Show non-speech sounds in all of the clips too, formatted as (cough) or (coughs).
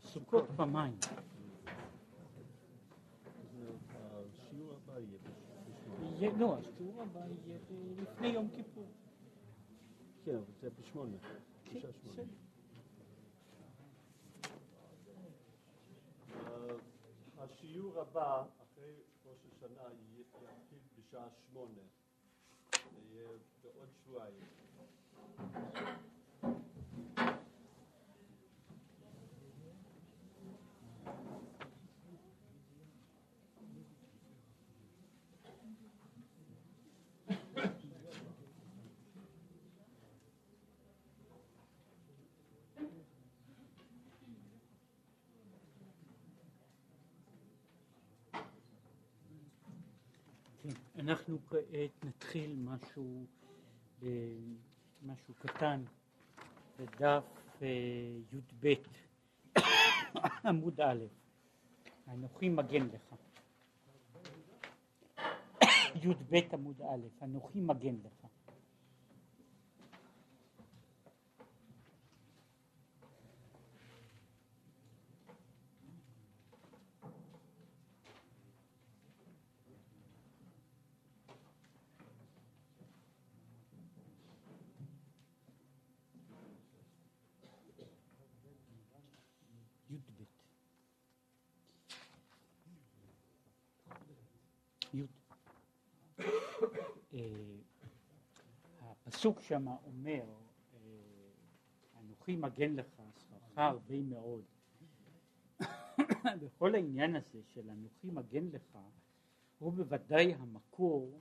סוכות. פעמיים. השיעור הבא יהיה- לא, השיעור הבא יהיה לפני יום כיפור. כן, אבל זה בשמונה. כן, בשעה שמונה. בסדר. אה, השיעור הבא, אחרי ראש השנה, יתחיל בשעה שמונה. זה יהיה בעוד שבועיים. כן, אנחנו כעת נתחיל משהו, אה, משהו קטן בדף אה, י"ב עמוד א', אנוכי מגן לך. י"ב עמוד א', אנוכי מגן לך. י"ב. י'. אה, הפסוק שם אומר, אה, אנוכי מגן לך, שכרך הרבה מאוד. וכל העניין הזה של אנוכי מגן לך, הוא בוודאי המקור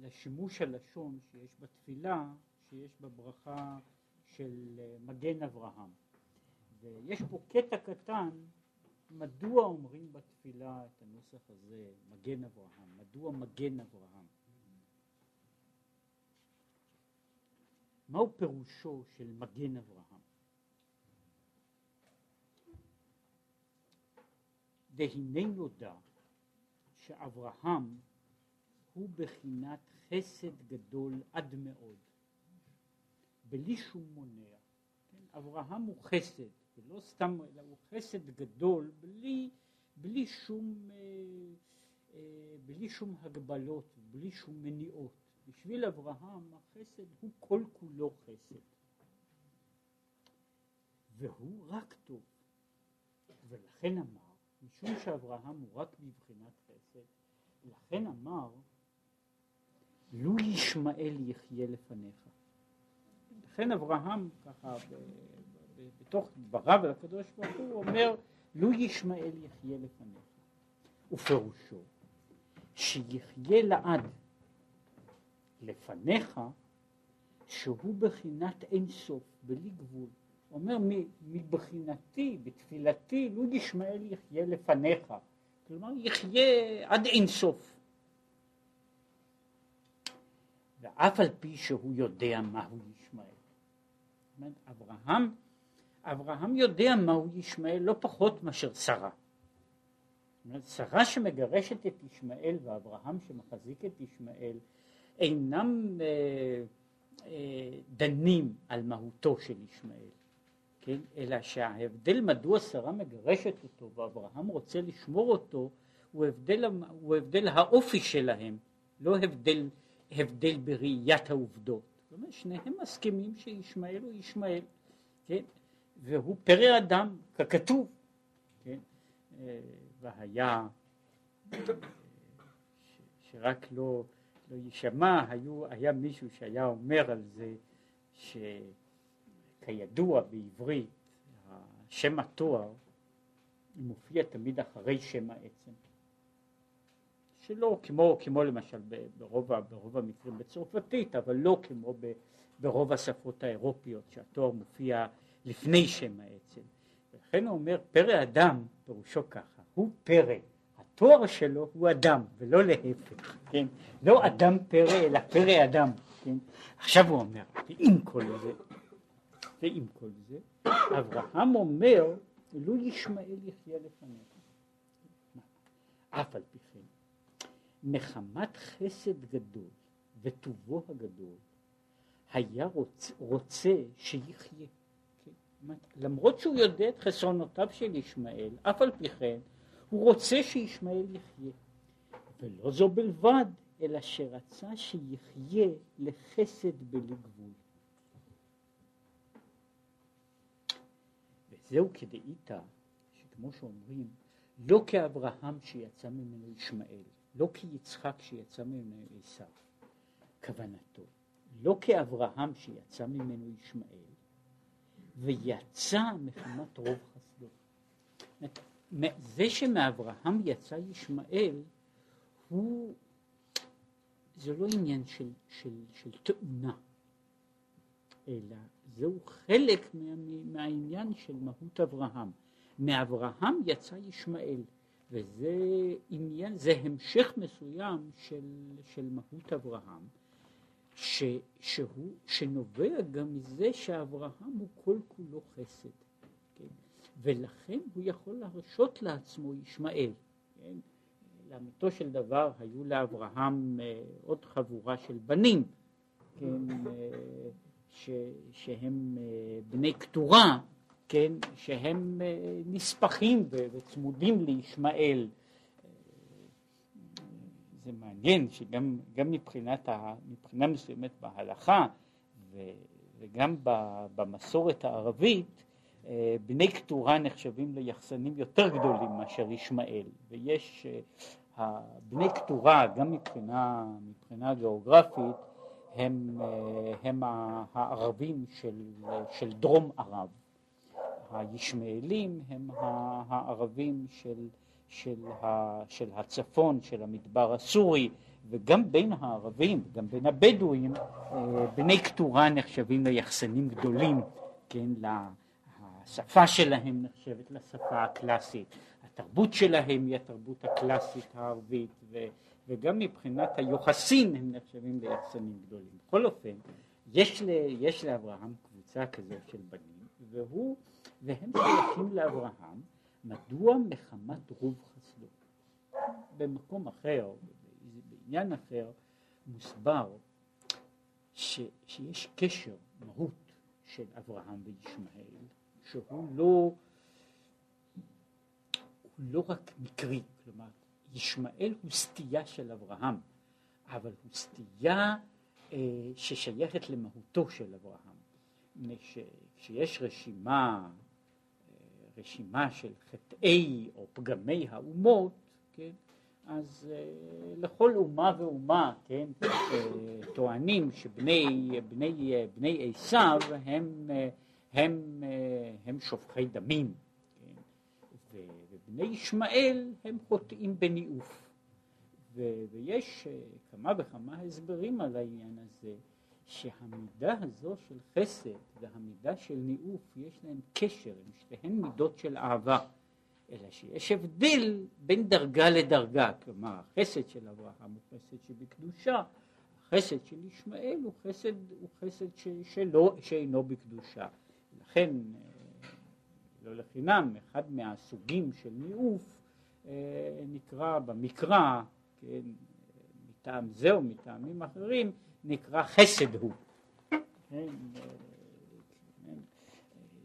לשימוש הלשון שיש בתפילה, שיש בברכה של אה, מגן אברהם. ויש פה קטע קטן, מדוע אומרים בתפילה את הנוסח הזה, מגן אברהם? מדוע מגן אברהם? מהו פירושו של מגן אברהם? והנה נודע שאברהם הוא בחינת חסד גדול עד מאוד, בלי שום מונע. כן? אברהם הוא חסד, ולא סתם, אלא הוא חסד גדול בלי, בלי, שום, אה, אה, בלי שום הגבלות, בלי שום מניעות. בשביל אברהם החסד הוא כל כולו חסד. והוא רק טוב. ולכן אמר, משום שאברהם הוא רק בבחינת חסד, לכן אמר, לו ישמעאל יחיה לפניך. לכן אברהם ככה בתוך דבריו אל הקדוש ברוך הוא אומר לו ישמעאל יחיה לפניך ופירושו שיחיה לעד לפניך שהוא בחינת אין סוף בלי גבול אומר "מ- מבחינתי בתפילתי לו ישמעאל יחיה לפניך כלומר יחיה עד אין סוף. ואף על פי שהוא יודע מהו ישמעאל. זאת אומרת, אברהם, אברהם יודע מהו ישמעאל לא פחות מאשר שרה. שרה שמגרשת את ישמעאל ואברהם שמחזיק את ישמעאל אינם אה, אה, דנים על מהותו של ישמעאל, כן? אלא שההבדל מדוע שרה מגרשת אותו ואברהם רוצה לשמור אותו הוא הבדל, הוא הבדל האופי שלהם, לא הבדל הבדל בראיית העובדות. זאת אומרת, שניהם מסכימים שישמעאל הוא ישמעאל, כן? והוא פרא אדם, ככתוב, כן? אה, והיה, אה, ש- שרק לא, לא יישמע, היו, היה מישהו שהיה אומר על זה שכידוע בעברית שם התואר מופיע תמיד אחרי שם העצם. שלא כמו, כמו למשל ברוב, ברוב המקרים בצרפתית, אבל לא כמו ב, ברוב השפות האירופיות שהתואר מופיע לפני שם העצם. ולכן הוא אומר פרא אדם, פירושו ככה, הוא פרא, התואר שלו הוא אדם ולא להפך, כן? לא אדם פרא אלא פרא אדם, כן? עכשיו הוא אומר, ועם כל זה, ועם כל זה, אברהם אומר, לו ישמעאל יחיה לפניך. אף על פי כן, מחמת חסד גדול וטובו הגדול, היה רוצ, רוצה שיחיה. למרות שהוא יודע את חסרונותיו של ישמעאל, אף על פי כן, הוא רוצה שישמעאל יחיה. ולא זו בלבד, אלא שרצה שיחיה לחסד בלי גבול. וזהו כדאיתא, שכמו שאומרים, לא כאברהם שיצא ממנו ישמעאל, לא כיצחק שיצא ממנו עשיו, כוונתו, לא כאברהם שיצא ממנו ישמעאל, ויצא מחמת רוב חסדו. זה שמאברהם יצא ישמעאל, הוא, זה לא עניין של, של, של תאונה, אלא זהו חלק מה, מהעניין של מהות אברהם. מאברהם יצא ישמעאל, וזה עניין, זה המשך מסוים של, של מהות אברהם, ש, שהוא, שנובע גם מזה שאברהם הוא כל כולו חסד, כן? ולכן הוא יכול להרשות לעצמו ישמעאל. כן? לאמיתו של דבר היו לאברהם אה, עוד חבורה של בנים, כן, אה, ש, שהם אה, בני קטורה, כן, שהם אה, נספחים וצמודים לישמעאל. זה מעניין שגם מבחינת, מבחינה מסוימת בהלכה וגם במסורת הערבית, אה, בני קטורה נחשבים ליחסנים יותר גדולים מאשר ישמעאל, ויש בני קטורה גם מבחינה, מבחינה גיאוגרפית הם, הם הערבים של, של דרום ערב. הישמעאלים הם הערבים של, של, ה, של הצפון, של המדבר הסורי, וגם בין הערבים, גם בין הבדואים, אה, בני קטורה נחשבים ליחסנים גדולים, כן, השפה שלהם נחשבת לשפה הקלאסית, התרבות שלהם היא התרבות הקלאסית הערבית, ו, וגם מבחינת היוחסין הם נחשבים ליחסנים גדולים. בכל אופן, יש, ל, יש לאברהם קבוצה כזו של בנים, והוא והם שייכים לאברהם, מדוע מחמת רוב חסדו? במקום אחר, בעניין אחר, מוסבר ש, שיש קשר, מהות של אברהם וישמעאל, שהוא לא, הוא לא רק מקרי, כלומר, ישמעאל הוא סטייה של אברהם, אבל הוא סטייה אה, ששייכת למהותו של אברהם. כשיש רשימה רשימה של חטאי או פגמי האומות, כן, אז uh, לכל אומה ואומה, כן, uh, טוענים שבני בני, בני עשיו הם, uh, הם, uh, הם שופכי דמים, כן, ובני ישמעאל הם חוטאים בניאוף. ויש uh, כמה וכמה הסברים על העניין הזה. שהמידה הזו של חסד והמידה של ניאוף יש להם קשר, הם שתיהן מידות של אהבה, אלא שיש הבדל בין דרגה לדרגה, כלומר החסד של אברהם הוא חסד שבקדושה, החסד של ישמעאל הוא חסד, הוא חסד ש, שלא, שאינו בקדושה. לכן, אה, לא לחינם, אחד מהסוגים של ניאוף אה, נקרא במקרא, כן, מטעם זה או מטעמים אחרים, נקרא חסד הוא. כן,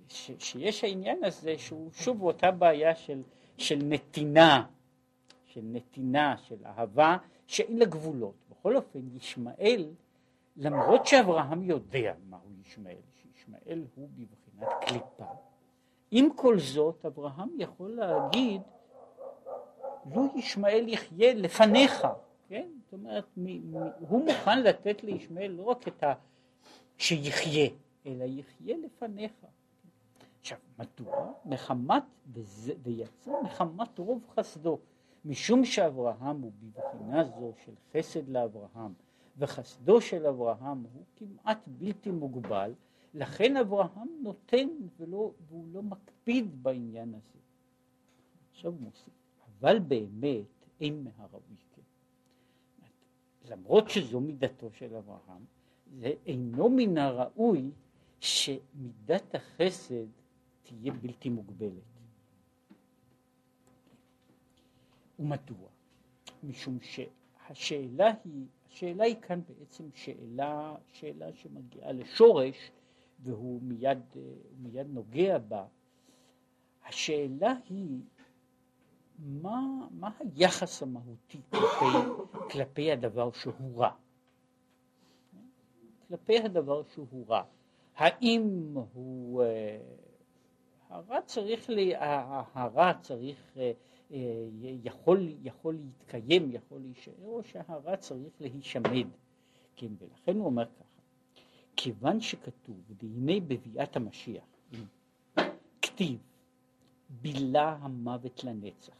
ש, שיש העניין הזה שהוא שוב אותה בעיה של, של נתינה, של נתינה, של אהבה, שאין לה גבולות. בכל אופן, ישמעאל, למרות שאברהם יודע מהו ישמעאל, שישמעאל הוא בבחינת קליפה, עם כל זאת אברהם יכול להגיד, לו ישמעאל יחיה לפניך, כן? זאת אומרת, מ, מ, הוא מוכן לתת לישמעאל לא רק את ה... שיחיה, אלא יחיה לפניך. עכשיו, מדוע? מחמת, ויצא מחמת רוב חסדו, משום שאברהם הוא בבחינה זו של חסד לאברהם, וחסדו של אברהם הוא כמעט בלתי מוגבל, לכן אברהם נותן ולא, והוא לא מקפיד בעניין הזה. עכשיו הוא מוסיף, אבל באמת אין מהראוי למרות שזו מידתו של אברהם, זה אינו מן הראוי שמידת החסד תהיה בלתי מוגבלת. ומדוע? משום שהשאלה היא, השאלה היא כאן בעצם שאלה, שאלה שמגיעה לשורש והוא מיד, מיד נוגע בה. השאלה היא מה, מה היחס המהותי כלפי, כלפי הדבר שהוא רע? כלפי הדבר שהוא רע. האם הוא... אה, הרע צריך, הרע צריך, אה, אה, יכול, יכול להתקיים, יכול להישאר, או שהרע צריך להישמד. כן, ולכן הוא אומר ככה, כיוון שכתוב, והנה בביאת המשיח, כתיב, בילה המוות לנצח,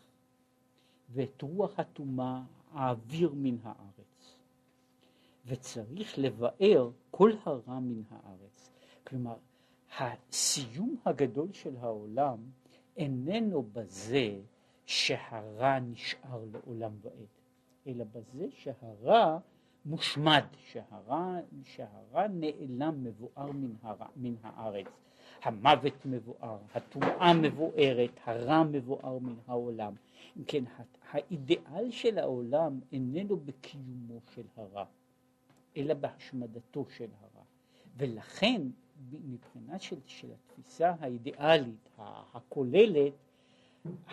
ואת רוח הטומאה אעביר מן הארץ, וצריך לבאר כל הרע מן הארץ. כלומר, הסיום הגדול של העולם איננו בזה שהרע נשאר לעולם ועד, אלא בזה שהרע מושמד, שהרע, שהרע נעלם, מבואר מן, הרע, מן הארץ. המוות מבואר, הטומאה מבוארת, הרע מבואר מן העולם. אם כן, האידיאל של העולם איננו בקיומו של הרע, אלא בהשמדתו של הרע. ולכן מבחינה של, של התפיסה האידיאלית, הכוללת,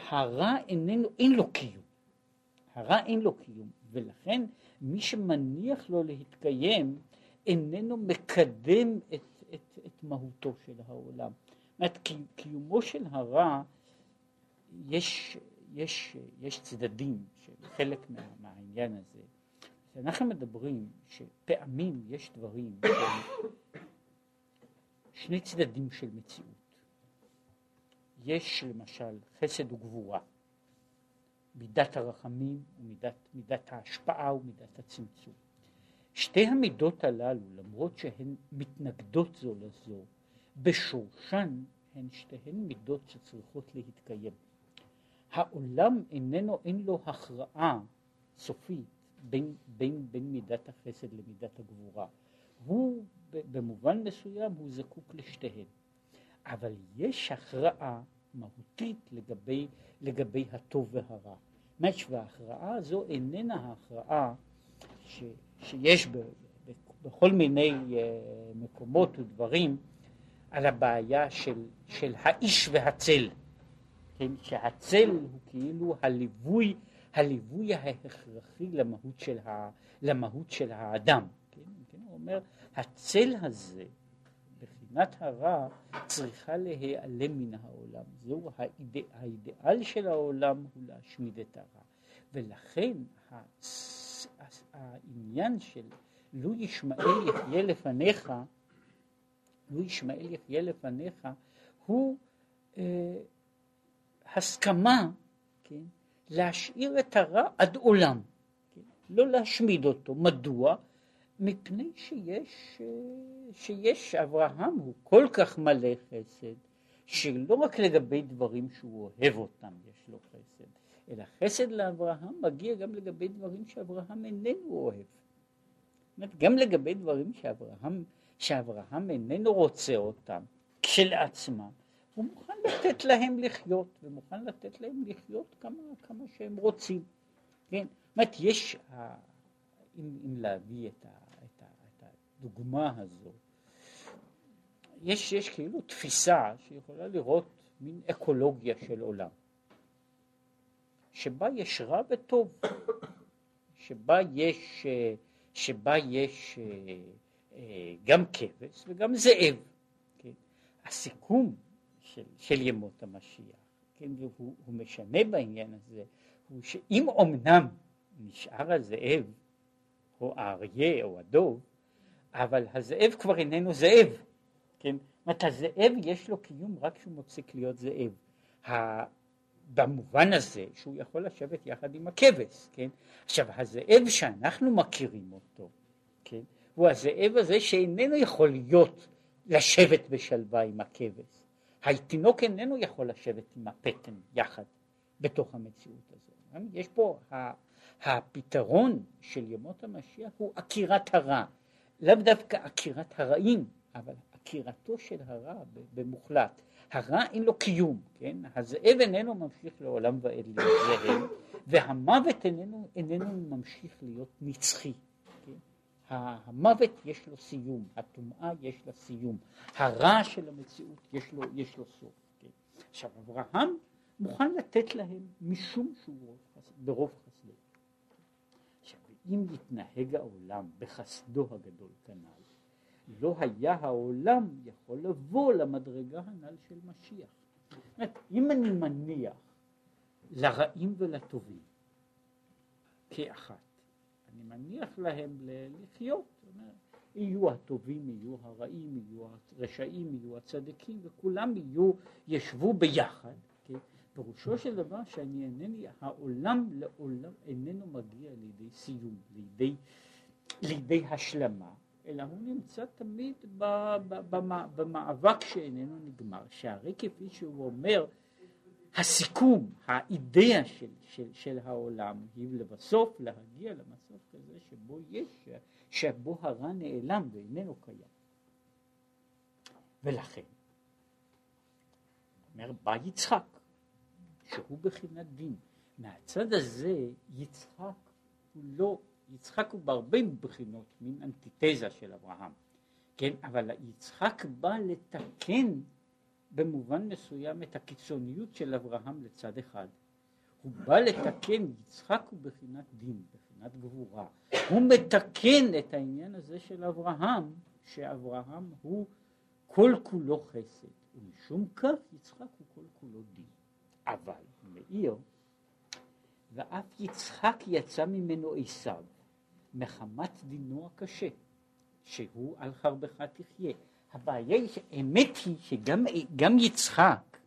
הרע איננו, אין לו קיום. הרע אין לו קיום, ולכן מי שמניח לו להתקיים איננו מקדם את, מהותו של העולם. זאת אומרת, קיומו של הרע, יש, יש, יש צדדים של חלק מה, מהעניין הזה. אנחנו מדברים שפעמים יש דברים שהם שני צדדים של מציאות. יש למשל חסד וגבורה, מידת הרחמים ומידת ההשפעה ומידת הצמצום. שתי המידות הללו, למרות שהן מתנגדות זו לזו, בשורשן הן שתיהן מידות שצריכות להתקיים. העולם איננו, אין לו הכרעה סופית בין, בין, בין מידת החסד למידת הגבורה. הוא במובן מסוים הוא זקוק לשתיהן. אבל יש הכרעה מהותית לגבי, לגבי הטוב והרע. זאת וההכרעה הזו איננה ההכרעה ש, שיש ב, ב, בכל מיני uh, מקומות ודברים על הבעיה של, של האיש והצל. כן, שהצל הוא כאילו הליווי, הליווי ההכרחי למהות של, ה, למהות של האדם. כן, כן, הוא אומר, הצל הזה, בחינת הרע, צריכה להיעלם מן העולם. זהו האידא, האידאל של העולם הוא להשמיד את הרע. ולכן העניין של לו ישמעאל יחיה לפניך, לו ישמעאל יחיה לפניך, הוא אה, הסכמה, כן, להשאיר את הרע עד עולם, כן, לא להשמיד אותו. מדוע? מפני שיש, אה, שיש אברהם הוא כל כך מלא חסד, שלא רק לגבי דברים שהוא אוהב אותם יש לו חסד, אלא חסד לאברהם מגיע גם לגבי דברים שאברהם איננו אוהב. אומרת, גם לגבי דברים שאברהם, שאברהם איננו רוצה אותם כשלעצמם, הוא מוכן לתת להם לחיות, ומוכן לתת להם לחיות כמה, כמה שהם רוצים. כן? זאת אומרת, יש, אם, אם להביא את, ה, את, ה, את הדוגמה הזו, יש, יש כאילו תפיסה שיכולה לראות מין אקולוגיה של עולם, שבה יש רע וטוב, שבה יש, שבה יש אה, אה, גם כבש וגם זאב. כן? הסיכום של, של ימות המשיח, כן? והוא משנה בעניין הזה, הוא שאם אמנם נשאר הזאב, או האריה או הדוב, אבל הזאב כבר איננו זאב, כן? זאת אומרת, הזאב יש לו קיום רק כשהוא מפסיק להיות זאב. במובן הזה שהוא יכול לשבת יחד עם הכבש, כן? עכשיו, הזאב שאנחנו מכירים אותו, כן? הוא הזאב הזה שאיננו יכול להיות, לשבת בשלווה עם הכבש. התינוק איננו יכול לשבת עם הפטם יחד בתוך המציאות הזאת. יש פה, הפתרון של ימות המשיח הוא עקירת הרע, לאו דווקא עקירת הרעים, אבל עקירתו של הרע במוחלט. הרע אין לו קיום, כן? הזאב איננו ממשיך לעולם ועד להיות זאב, והמוות איננו, איננו ממשיך להיות נצחי. כן? המוות יש לו סיום, הטומאה יש לה סיום, הרע של המציאות יש לו, יש לו סוף. כן? עכשיו אברהם מוכן לתת להם משום שהוא ברוב חסדו. עכשיו אם יתנהג העולם בחסדו הגדול כנ"ל לא היה העולם יכול לבוא למדרגה הנ"ל של משיח. אומרת, אם אני מניח לרעים ולטובים כאחת, אני מניח להם לחיות, אומר, יהיו הטובים, יהיו הרעים, יהיו הרשעים, יהיו הצדיקים, וכולם יהיו, ישבו ביחד, כן? פירושו של דבר שאני אינני, העולם לעולם איננו מגיע לידי סיום, לידי, לידי השלמה, אלא הוא נמצא תמיד במאבק שאיננו נגמר, שהרי כפי שהוא אומר, הסיכום, האידאה של, של, של העולם היא לבסוף להגיע למסוף כזה שבו יש, שבו הרע נעלם ואיננו קיים. ולכן, אומר, בא יצחק, שהוא בחינת דין. מהצד הזה יצחק הוא לא יצחק הוא בהרבה בחינות מין אנטיתזה של אברהם, כן, אבל יצחק בא לתקן במובן מסוים את הקיצוניות של אברהם לצד אחד. הוא בא לתקן, יצחק הוא בחינת דין, בחינת גבורה. הוא מתקן את העניין הזה של אברהם, שאברהם הוא כל כולו חסד, ומשום כך יצחק הוא כל כולו דין. אבל, מאיר, ואף יצחק יצא ממנו עשיו, מחמת דינו הקשה, שהוא על חרבך תחיה. הבעיה היא, האמת היא שגם יצחק,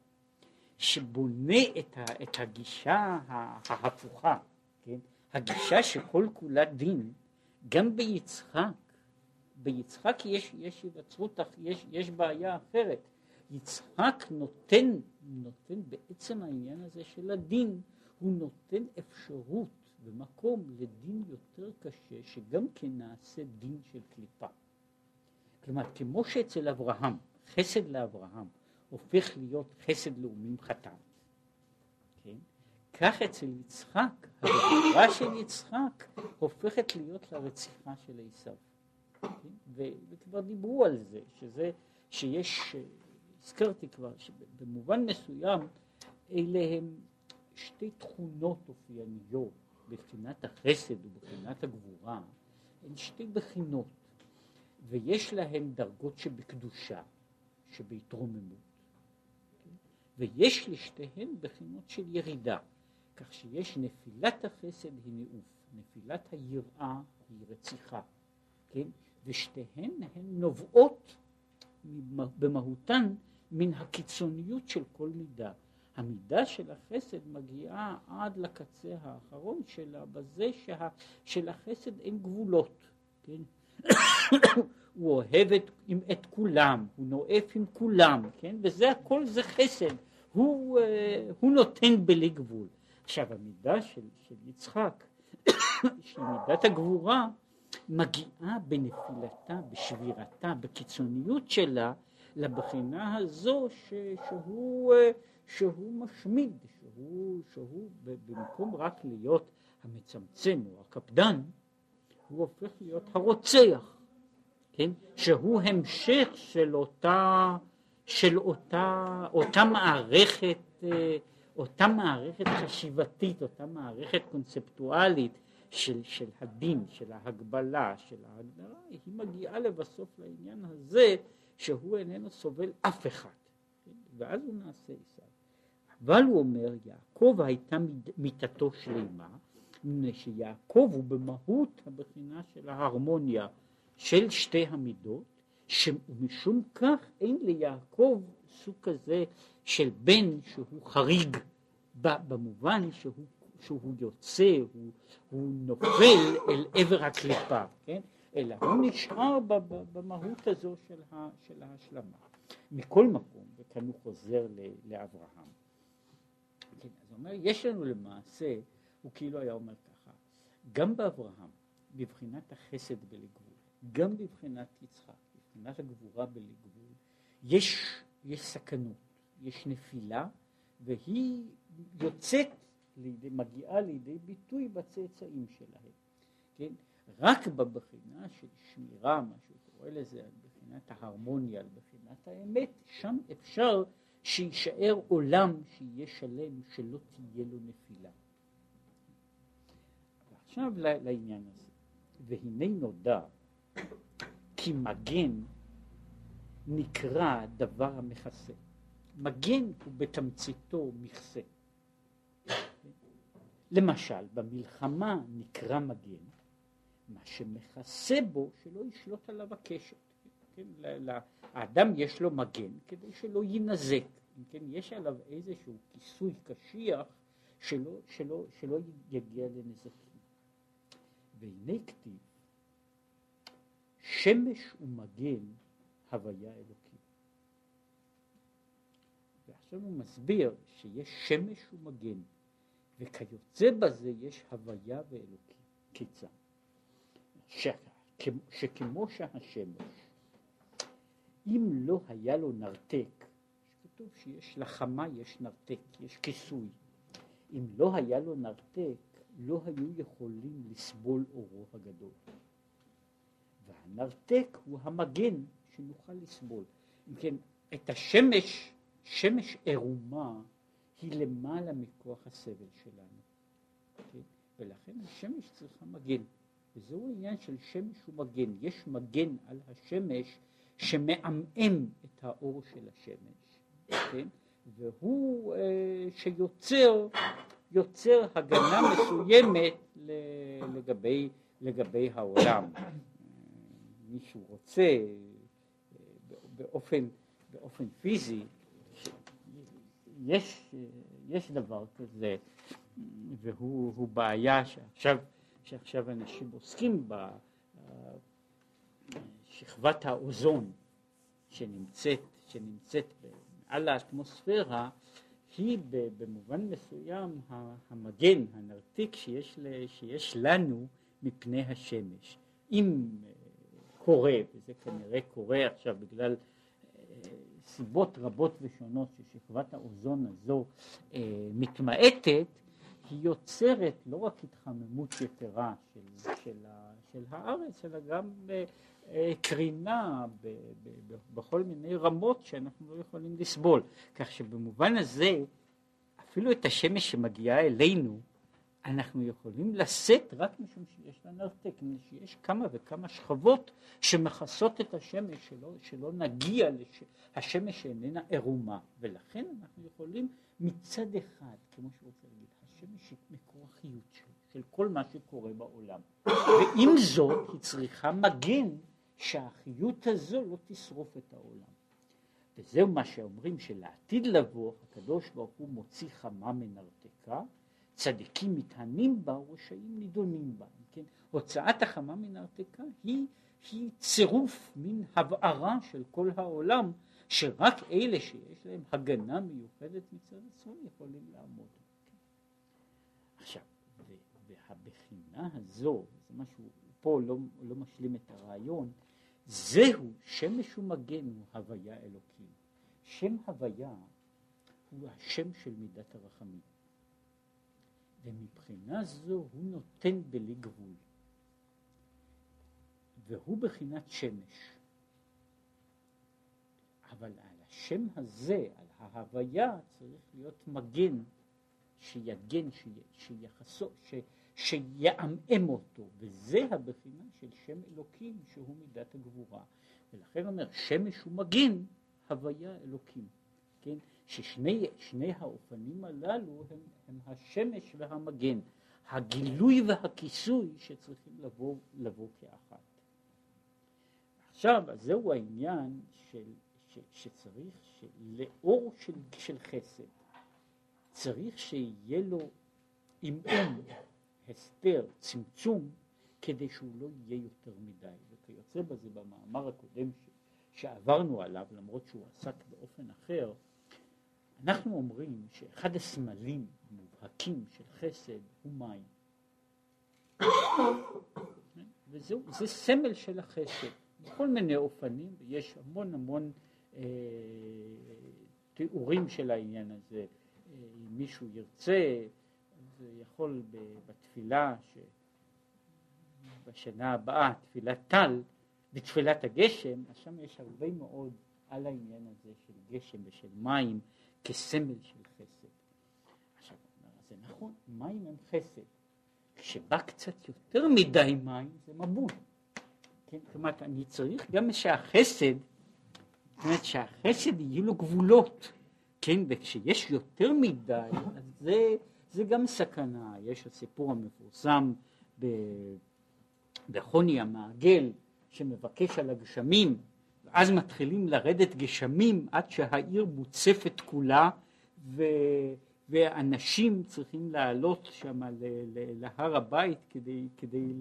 שבונה את, ה, את הגישה ההפוכה, כן? הגישה שכל כולה דין, גם ביצחק, ביצחק יש, יש היווצרות, יש, יש בעיה אחרת. יצחק נותן, נותן בעצם העניין הזה של הדין, הוא נותן אפשרות ומקום לדין יותר קשה שגם כן נעשה דין של קליפה. כלומר, כמו שאצל אברהם, חסד לאברהם הופך להיות חסד לאומים חתם, כן? כך אצל יצחק, הגבורה של יצחק הופכת להיות לרציחה של עשיו. כן? וכבר דיברו על זה, שזה, שיש, הזכרתי כבר, שבמובן מסוים אלה הם שתי תכונות אופייניות בחינת החסד ובחינת הגבורה הן שתי בחינות ויש להן דרגות שבקדושה, שבהתרוממות? ויש לשתיהן בחינות של ירידה כך שיש נפילת החסד היא ניאוף, נפילת היראה היא רציחה, כן? ושתיהן הן נובעות במהותן מן הקיצוניות של כל מידה. המידה של החסד מגיעה עד לקצה האחרון שלה, בזה שה, שלחסד אין גבולות, כן? (coughs) הוא אוהב את, עם, את כולם, הוא נואף עם כולם, כן? וזה הכל זה חסד, הוא, אה, הוא נותן בלי גבול. עכשיו המידה של, של יצחק, (coughs) של מידת הגבורה, מגיעה בנפילתה, בשבירתה, בקיצוניות שלה, לבחינה הזו ש, שהוא אה, שהוא משמיד, שהוא, שהוא במקום רק להיות המצמצם או הקפדן, הוא הופך להיות הרוצח, כן? שהוא המשך של אותה, של אותה, אותה מערכת, אה, אותה מערכת חשיבתית, אותה מערכת קונספטואלית של, של הדין, של ההגבלה, של ההגדרה, היא מגיעה לבסוף לעניין הזה שהוא איננו סובל אף אחד, כן? ואז הוא נעשה עשיו. אבל הוא אומר יעקב הייתה מיתתו שלמה מפני שיעקב הוא במהות הבחינה של ההרמוניה של שתי המידות ומשום כך אין ליעקב סוג כזה של בן שהוא חריג במובן שהוא, שהוא יוצא, הוא, הוא נופל אל עבר הקליפה, כן? אלא הוא נשאר במהות הזו של ההשלמה. מכל מקום, וכאן הוא חוזר לאברהם, כן, אז הוא אומר, יש לנו למעשה, הוא כאילו היה אומר ככה, גם באברהם, בבחינת החסד בלי גם בבחינת יצחק, מבחינת הגבורה בלי יש, יש סכנות, יש נפילה, והיא יוצאת, לידי, מגיעה לידי ביטוי בצאצאים שלהם, כן? רק בבחינה של שמירה, מה שהוא קורא לזה, על בחינת ההרמוניה, על בחינת האמת, שם אפשר שיישאר עולם שיהיה שלם, שלא תהיה לו נפילה. ועכשיו לעניין הזה, והנה נודע כי מגן נקרא דבר המכסה. מגן הוא בתמציתו מכסה. למשל, במלחמה נקרא מגן, מה שמכסה בו שלא ישלוט עליו הקשת. כן? לאדם יש לו מגן כדי שלא יינזק. כן, יש עליו איזשהו כיסוי קשיח שלא, שלא, שלא יגיע לנזקים. והנה כתיב, שמש ומגן הוויה אלוקית. ועכשיו הוא מסביר שיש שמש ומגן, וכיוצא בזה יש הוויה ואלוקית. כיצד? שכמו שהשמש, אם לא היה לו נרתק, כתוב שיש לחמה יש נרתק, יש כיסוי. אם לא היה לו נרתק, לא היו יכולים לסבול אורו הגדול. והנרתק הוא המגן שנוכל לסבול. אם כן, את השמש, שמש עירומה, היא למעלה מכוח הסבל שלנו. כן? ולכן השמש צריכה מגן. וזהו העניין של שמש ומגן. יש מגן על השמש שמעמעם את האור של השמש, כן? והוא אה, שיוצר יוצר הגנה מסוימת לגבי, לגבי העולם. מישהו רוצה אה, באופן, באופן פיזי, יש, יש דבר כזה, והוא בעיה שעכשיו, שעכשיו אנשים עוסקים בה, שכבת האוזון שנמצאת, שנמצאת על האטמוספירה, היא במובן מסוים המגן, הנרתיק שיש, שיש לנו מפני השמש. אם קורה, וזה כנראה קורה עכשיו בגלל אה, סיבות רבות ושונות ששכבת האוזון הזו אה, מתמעטת, היא יוצרת לא רק התחממות יתרה של, של, של הארץ, אלא גם אה, אה, קרינה בכל מיני רמות שאנחנו לא יכולים לסבול. כך שבמובן הזה, אפילו את השמש שמגיעה אלינו, אנחנו יכולים לשאת רק משום שיש לה נרתק, שיש כמה וכמה שכבות שמכסות את השמש, שלא, שלא נגיע, לש... השמש איננה עירומה, ולכן אנחנו יכולים מצד אחד, כמו שרוצה להגיד, השמש היא מקור החיות של, של כל מה שקורה בעולם, ועם זאת היא צריכה מגן שהחיות הזו לא תשרוף את העולם. וזהו מה שאומרים שלעתיד לבוא הקדוש ברוך הוא מוציא חמה מנרתקה צדיקים מתענים בה ורשעים נידונים בה. כן? הוצאת החמה מנרתקה היא, היא צירוף מין הבערה של כל העולם שרק אלה שיש להם הגנה מיוחדת מצד עצמם יכולים לעמוד. עכשיו, והבחינה הזו, זה משהו, פה לא, לא משלים את הרעיון, זהו שמש ומגן הוא הוויה אלוקים. שם הוויה הוא השם של מידת הרחמים. ומבחינה זו הוא נותן בלי גבול. והוא בחינת שמש. אבל על השם הזה, על ההוויה, צריך להיות מגן שיגן, שיחסו, ש, שיעמעם אותו, וזה הבחינה של שם אלוקים שהוא מידת הגבורה. ולכן אומר שמש ומגן, הוויה אלוקים. כן? ששני האופנים הללו הם, הם השמש והמגן, הגילוי והכיסוי שצריכים לבוא, לבוא כאחת. עכשיו, זהו העניין של, ש, שצריך, שלאור של, של חסד, צריך שיהיה לו עמעום, הסתר, צמצום, כדי שהוא לא יהיה יותר מדי. וכיוצא בזה במאמר הקודם ש, שעברנו עליו, למרות שהוא עסק באופן אחר, אנחנו אומרים שאחד הסמלים המובהקים של חסד הוא מים. וזהו, זה סמל של החסד. בכל מיני אופנים, ויש המון המון אה, תיאורים של העניין הזה. אה, אם מישהו ירצה, יכול בתפילה, בשנה הבאה, תפילת טל, בתפילת הגשם, אז שם יש הרבה מאוד על העניין הזה של גשם ושל מים כסמל של חסד. עכשיו, זה נכון, מים הם חסד. כשבא קצת יותר מדי מים זה מבול. כן, כלומר, אני צריך גם שהחסד, זאת אומרת שהחסד יהיו לו גבולות, כן, וכשיש יותר מדי, אז זה, זה גם סכנה. יש הסיפור המפורסם ב, בחוני המעגל, שמבקש על הגשמים, ואז מתחילים לרדת גשמים עד שהעיר מוצפת כולה, ו... ואנשים צריכים לעלות שם להר הבית כדי, כדי,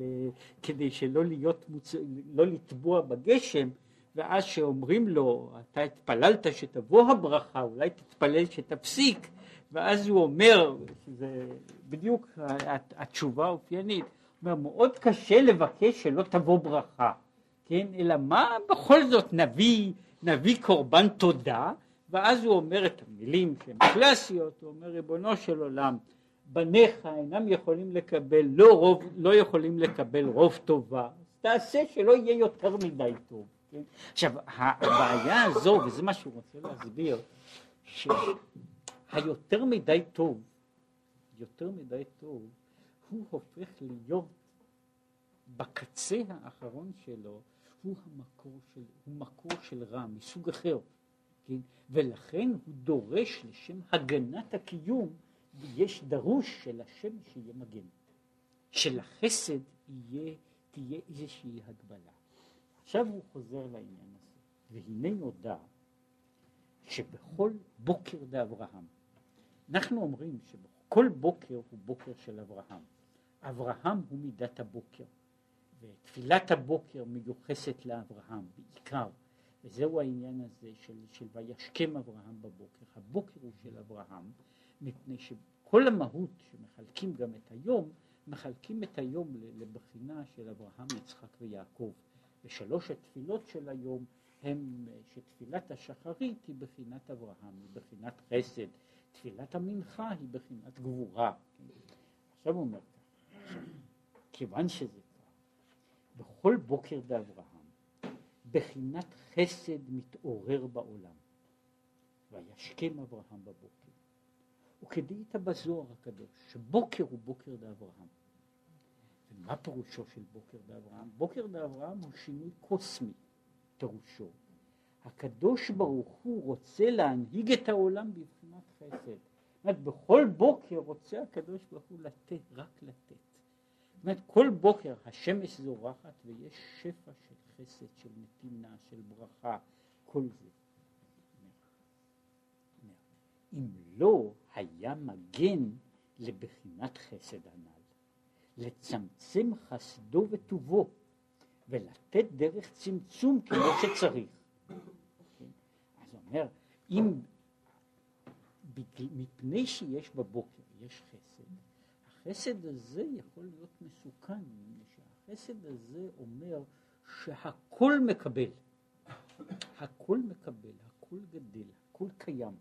כדי שלא להיות, מוצ... לא לטבוע בגשם, ואז שאומרים לו, אתה התפללת שתבוא הברכה, אולי תתפלל שתפסיק, ואז הוא אומר, שזה בדיוק התשובה האופיינית, הוא אומר, מאוד קשה לבקש שלא תבוא ברכה, כן, אלא מה בכל זאת נביא, נביא קורבן תודה, ואז הוא אומר את המילים שהן קלאסיות, הוא אומר ריבונו של עולם, בניך אינם יכולים לקבל, לא, רוב, לא יכולים לקבל רוב טובה, תעשה שלא יהיה יותר מדי טוב. כן? עכשיו הבעיה הזו, וזה מה שהוא רוצה להסביר, שהיותר מדי טוב, יותר מדי טוב, הוא הופך להיות בקצה האחרון שלו, הוא המקור של, הוא מקור של רע מסוג אחר. כן? ולכן הוא דורש לשם הגנת הקיום, יש דרוש של השם שיהיה מגן. שלחסד יהיה, תהיה איזושהי הגבלה. עכשיו הוא חוזר לעניין הזה, והנה נודע שבכל בוקר דאברהם, אנחנו אומרים שכל בוקר הוא בוקר של אברהם. אברהם הוא מידת הבוקר, ותפילת הבוקר מיוחסת לאברהם בעיקר. וזהו העניין הזה של, של וישכם אברהם בבוקר. הבוקר הוא של אברהם, מפני שכל המהות שמחלקים גם את היום, מחלקים את היום לבחינה של אברהם, יצחק ויעקב. ושלוש התפילות של היום הם שתפילת השחרית היא בחינת אברהם, היא בחינת חסד, תפילת המנחה היא בחינת גבורה. עכשיו הוא אומר ככה, כיוון שזה כך, בכל בוקר באברהם בחינת חסד מתעורר בעולם. וישכם אברהם בבוקר. וכדאית בזוהר הקדוש, שבוקר הוא בוקר לאברהם. ומה פירושו של בוקר לאברהם? בוקר לאברהם הוא שינוי קוסמי, פירושו. הקדוש ברוך הוא רוצה להנהיג את העולם בבחינת חסד. זאת אומרת, בכל בוקר רוצה הקדוש ברוך הוא לתת, רק לתת. זאת אומרת, כל בוקר השמש זורחת ויש שפע של חסד, של נתינה, של ברכה, כל זה. אם לא היה מגן לבחינת חסד הנ"ל, לצמצם חסדו וטובו, ולתת דרך צמצום כמו שצריך. אז הוא אומר, אם מפני שיש בבוקר, יש חסד, החסד הזה יכול להיות מסוכן, שהחסד הזה אומר שהכל מקבל, הכל מקבל, הכל גדל, הכל קיים,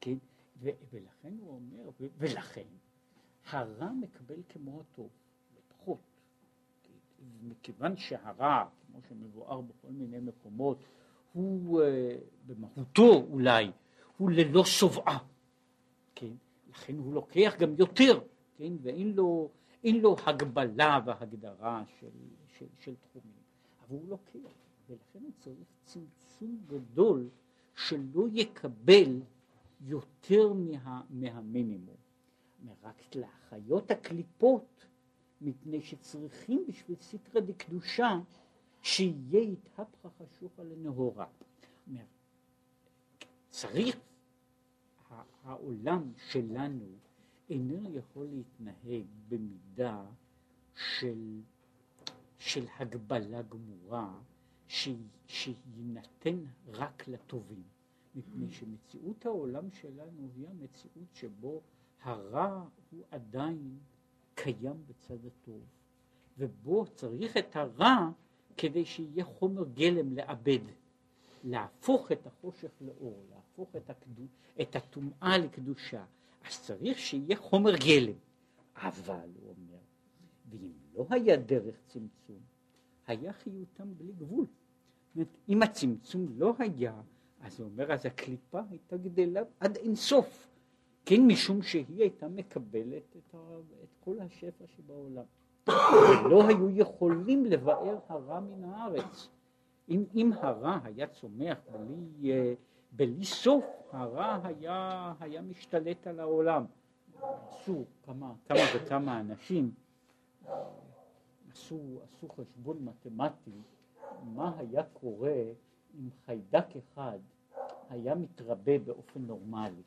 כן? ו- ולכן הוא אומר, ו- ולכן הרע מקבל כמו הטוב, לפחות. כן? מכיוון שהרע, כמו שמבואר בכל מיני מקומות, הוא uh, במהותו אולי, הוא ללא שובעה, כן? לכן הוא לוקח גם יותר, כן? ואין לו, לו הגבלה והגדרה של, של, של תחומים. והוא לוקח, ולכן הוא צריך צמצום גדול שלא יקבל יותר מה, מהמינימום. רק להחיות הקליפות, מפני שצריכים בשביל סטרא דקדושה שיהיה התהפכה חשוכה לנהורה. צריך, העולם שלנו איננו יכול להתנהג במידה של של הגבלה גמורה שיינתן רק לטובים, מפני שמציאות העולם שלנו היא המציאות שבו הרע הוא עדיין קיים בצד הטוב, ובו צריך את הרע כדי שיהיה חומר גלם לעבד, להפוך את החושך לאור, להפוך את, הקדוש, את הטומאה לקדושה, אז צריך שיהיה חומר גלם. אבל, הוא אומר, ואם לא היה דרך צמצום, היה חיותם בלי גבול. אומרת, אם הצמצום לא היה, אז הוא אומר, אז הקליפה הייתה גדלה עד אינסוף. כן, משום שהיא הייתה מקבלת את, ה, את כל השפע שבעולם. ולא היו יכולים לבאר הרע מן הארץ. אם, אם הרע היה צומח בלי, אה, בלי סוף, הרע היה, היה משתלט על העולם. עשו כמה, כמה וכמה אנשים, עשו, עשו חשבון מתמטי, מה היה קורה אם חיידק אחד היה מתרבה באופן נורמלי.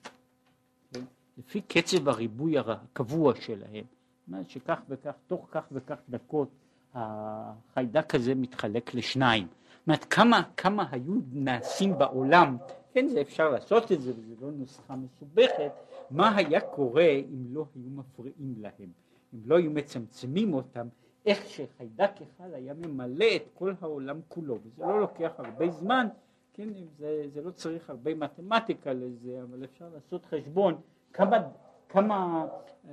כן? לפי קצב הריבוי הקבוע שלהם. אומרת שכך וכך, תוך כך וכך דקות החיידק הזה מתחלק לשניים. זאת אומרת, כמה, כמה היו נעשים בעולם, כן, זה אפשר לעשות את זה, וזו לא נוסחה מסובכת, מה היה קורה אם לא היו מפריעים להם, אם לא היו מצמצמים אותם, איך שחיידק אחד היה ממלא את כל העולם כולו, וזה לא לוקח הרבה זמן, כן, זה, זה לא צריך הרבה מתמטיקה לזה, אבל אפשר לעשות חשבון כמה, כמה אה,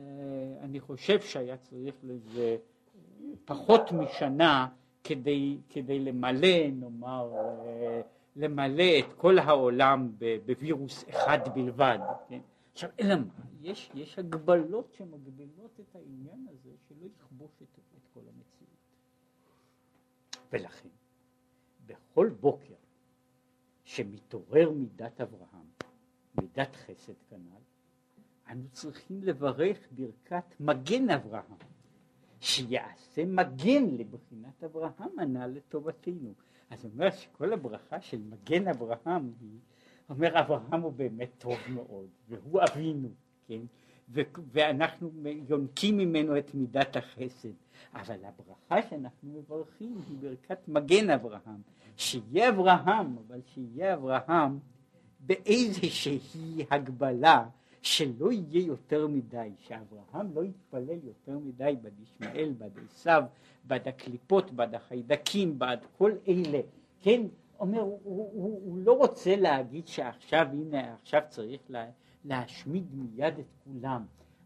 אני חושב שהיה צריך לזה פחות משנה כדי, כדי למלא, נאמר, אה, למלא את כל העולם בווירוס אחד בלבד. כן? עכשיו, אלא מה? יש, יש הגבלות שמגבילות את העניין הזה שלא יכבוש את, את כל המציאות. ולכן, בכל בוקר שמתעורר מידת אברהם, מידת חסד כנ"ל, אנו צריכים לברך ברכת מגן אברהם, שיעשה מגן לבחינת אברהם הנ"ל לטובתנו. אז אומר שכל הברכה של מגן אברהם היא, אומר אברהם הוא באמת טוב מאוד, והוא אבינו, כן? ואנחנו יונקים ממנו את מידת החסד, אבל הברכה שאנחנו מברכים היא ברכת מגן אברהם, שיהיה אברהם, אבל שיהיה אברהם באיזושהי הגבלה שלא יהיה יותר מדי, שאברהם לא יתפלל יותר מדי בד ישמעאל, בד עשיו, בד הקליפות, בד החיידקים, בד כל אלה, כן, אומר, הוא, הוא, הוא, לא רוצה להגיד שעכשיו, הנה, עכשיו צריך לה, להשמיד מיד את כולם,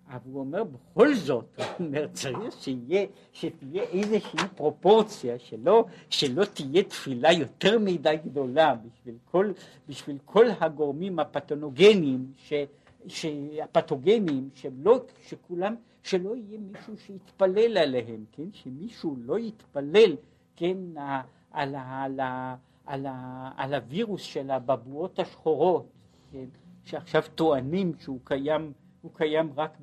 אבל הוא אומר בכל זאת, (laughs) הוא אומר צריך שיהיה, שתהיה איזושהי פרופורציה, שלא, שלא תהיה תפילה יותר מדי גדולה בשביל כל, בשביל כל הגורמים הפתונוגנים ש, הפתוגנים, שלא, שכולם, שלא יהיה מישהו שיתפלל עליהם, כן, שמישהו לא יתפלל, כן, על, ה, על, ה, על, ה, על הווירוס של הבבואות השחורות, כן, שעכשיו טוענים שהוא קיים, הוא קיים רק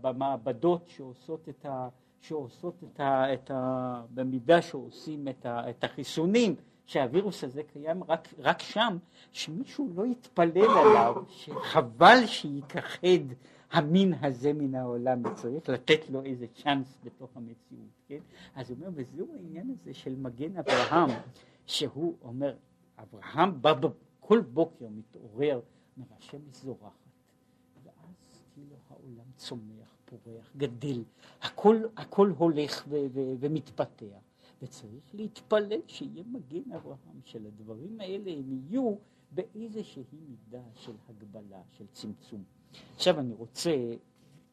במעבדות שעושות את ה... שעושות את ה, את ה, במידה שעושים את, ה, את החיסונים, שהווירוס הזה קיים רק, רק שם, שמישהו לא יתפלל עליו, שחבל שייכחד המין הזה מן העולם, וצריך לתת לו איזה צ'אנס בתוך המציאות, כן? אז הוא אומר, וזהו העניין הזה של מגן אברהם, שהוא אומר, אברהם בא כל בוקר מתעורר, אומר, השם זורחת, ואז כאילו העולם צומח, פורח, גדל, הכל, הכל הולך ו- ו- ומתפתח. וצריך להתפלל שיהיה מגן אברהם, שלדברים האלה הם יהיו באיזושהי מידה של הגבלה, של צמצום. עכשיו אני רוצה,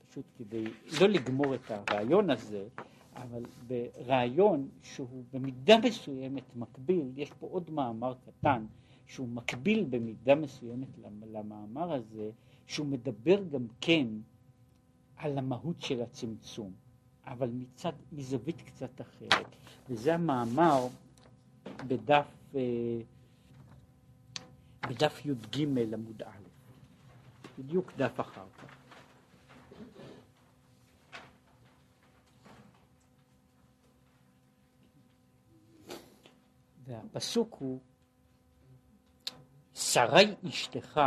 פשוט כדי לא לגמור את הרעיון הזה, אבל ברעיון שהוא במידה מסוימת מקביל, יש פה עוד מאמר קטן שהוא מקביל במידה מסוימת למאמר הזה, שהוא מדבר גם כן על המהות של הצמצום. אבל מצד, מזווית קצת אחרת. וזה המאמר בדף, אה, בדף י"ג עמוד א', בדיוק דף אחר כך. והפסוק הוא שרי אשתך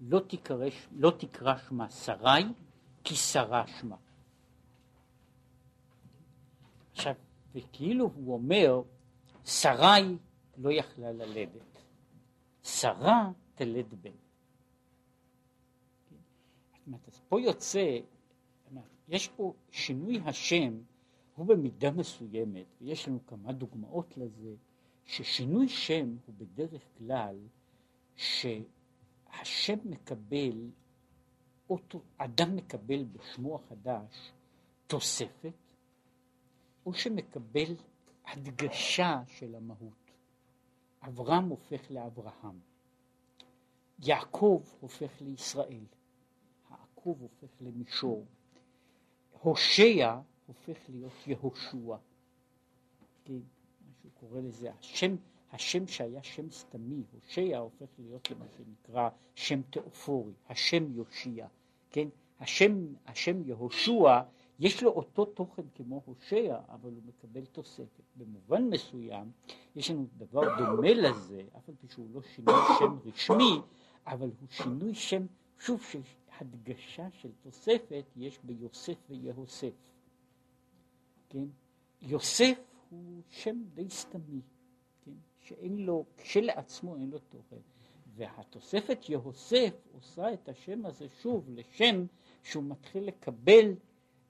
לא תקרא, לא שמה שרי כי שרה שמה. עכשיו, וכאילו הוא אומר, שרי לא יכלה ללדת, שרה תלד בן. אז פה יוצא, יש פה שינוי השם, הוא במידה מסוימת, ויש לנו כמה דוגמאות לזה, ששינוי שם הוא בדרך כלל שהשם מקבל, אותו, אדם מקבל בשמו החדש תוספת, או שמקבל הדגשה של המהות. אברהם הופך לאברהם, יעקב הופך לישראל, העקוב הופך למישור, הושע הופך להיות יהושע. כן, מה שהוא קורא לזה, השם, השם שהיה שם סתמי, הושע הופך להיות למה שנקרא שם תיאופורי, השם יושיע, כן, השם, השם יהושע יש לו אותו תוכן כמו הושע, אבל הוא מקבל תוספת. במובן מסוים, יש לנו דבר דומה לזה, אף על פי שהוא לא שינוי שם רשמי, אבל הוא שינוי שם, שוב, שהדגשה של תוספת יש ביוסף ויהוסף. כן? יוסף הוא שם די סתמי, כן? שאין לו, כשלעצמו אין לו תוכן. והתוספת יהוסף עושה את השם הזה שוב לשם שהוא מתחיל לקבל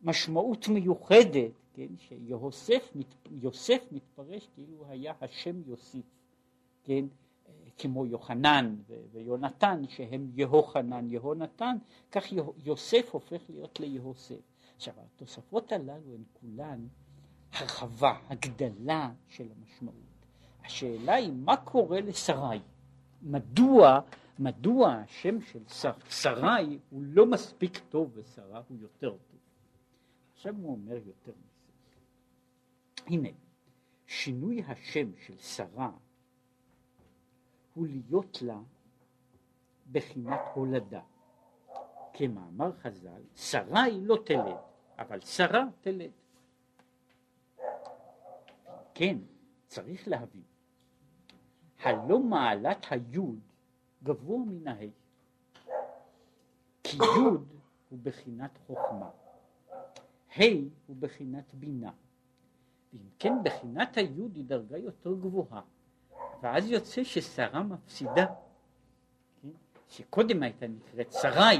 משמעות מיוחדת, כן, שיוסף יוסף מתפרש כאילו היה השם יוסיף, כן, כמו יוחנן ויונתן שהם יהוחנן, יהונתן, כך יוסף הופך להיות ליהוסף. עכשיו התוספות הללו הן כולן הרחבה, הגדלה של המשמעות. השאלה היא מה קורה לשרי? מדוע, מדוע השם של שרי הוא לא מספיק טוב ושרה הוא יותר טוב? עכשיו הוא אומר יותר מזה. הנה, שינוי השם של שרה הוא להיות לה בחינת הולדה. כמאמר חז"ל, שרה היא לא תלד, אבל שרה תלד. כן, צריך להבין, הלא מעלת היוד גבוה מן הה', כי יוד הוא בחינת חוכמה. ה' הוא בחינת בינה. ואם כן, בחינת היוד היא דרגה יותר גבוהה. ואז יוצא ששרה מפסידה, כן? שקודם הייתה נקראת שרי,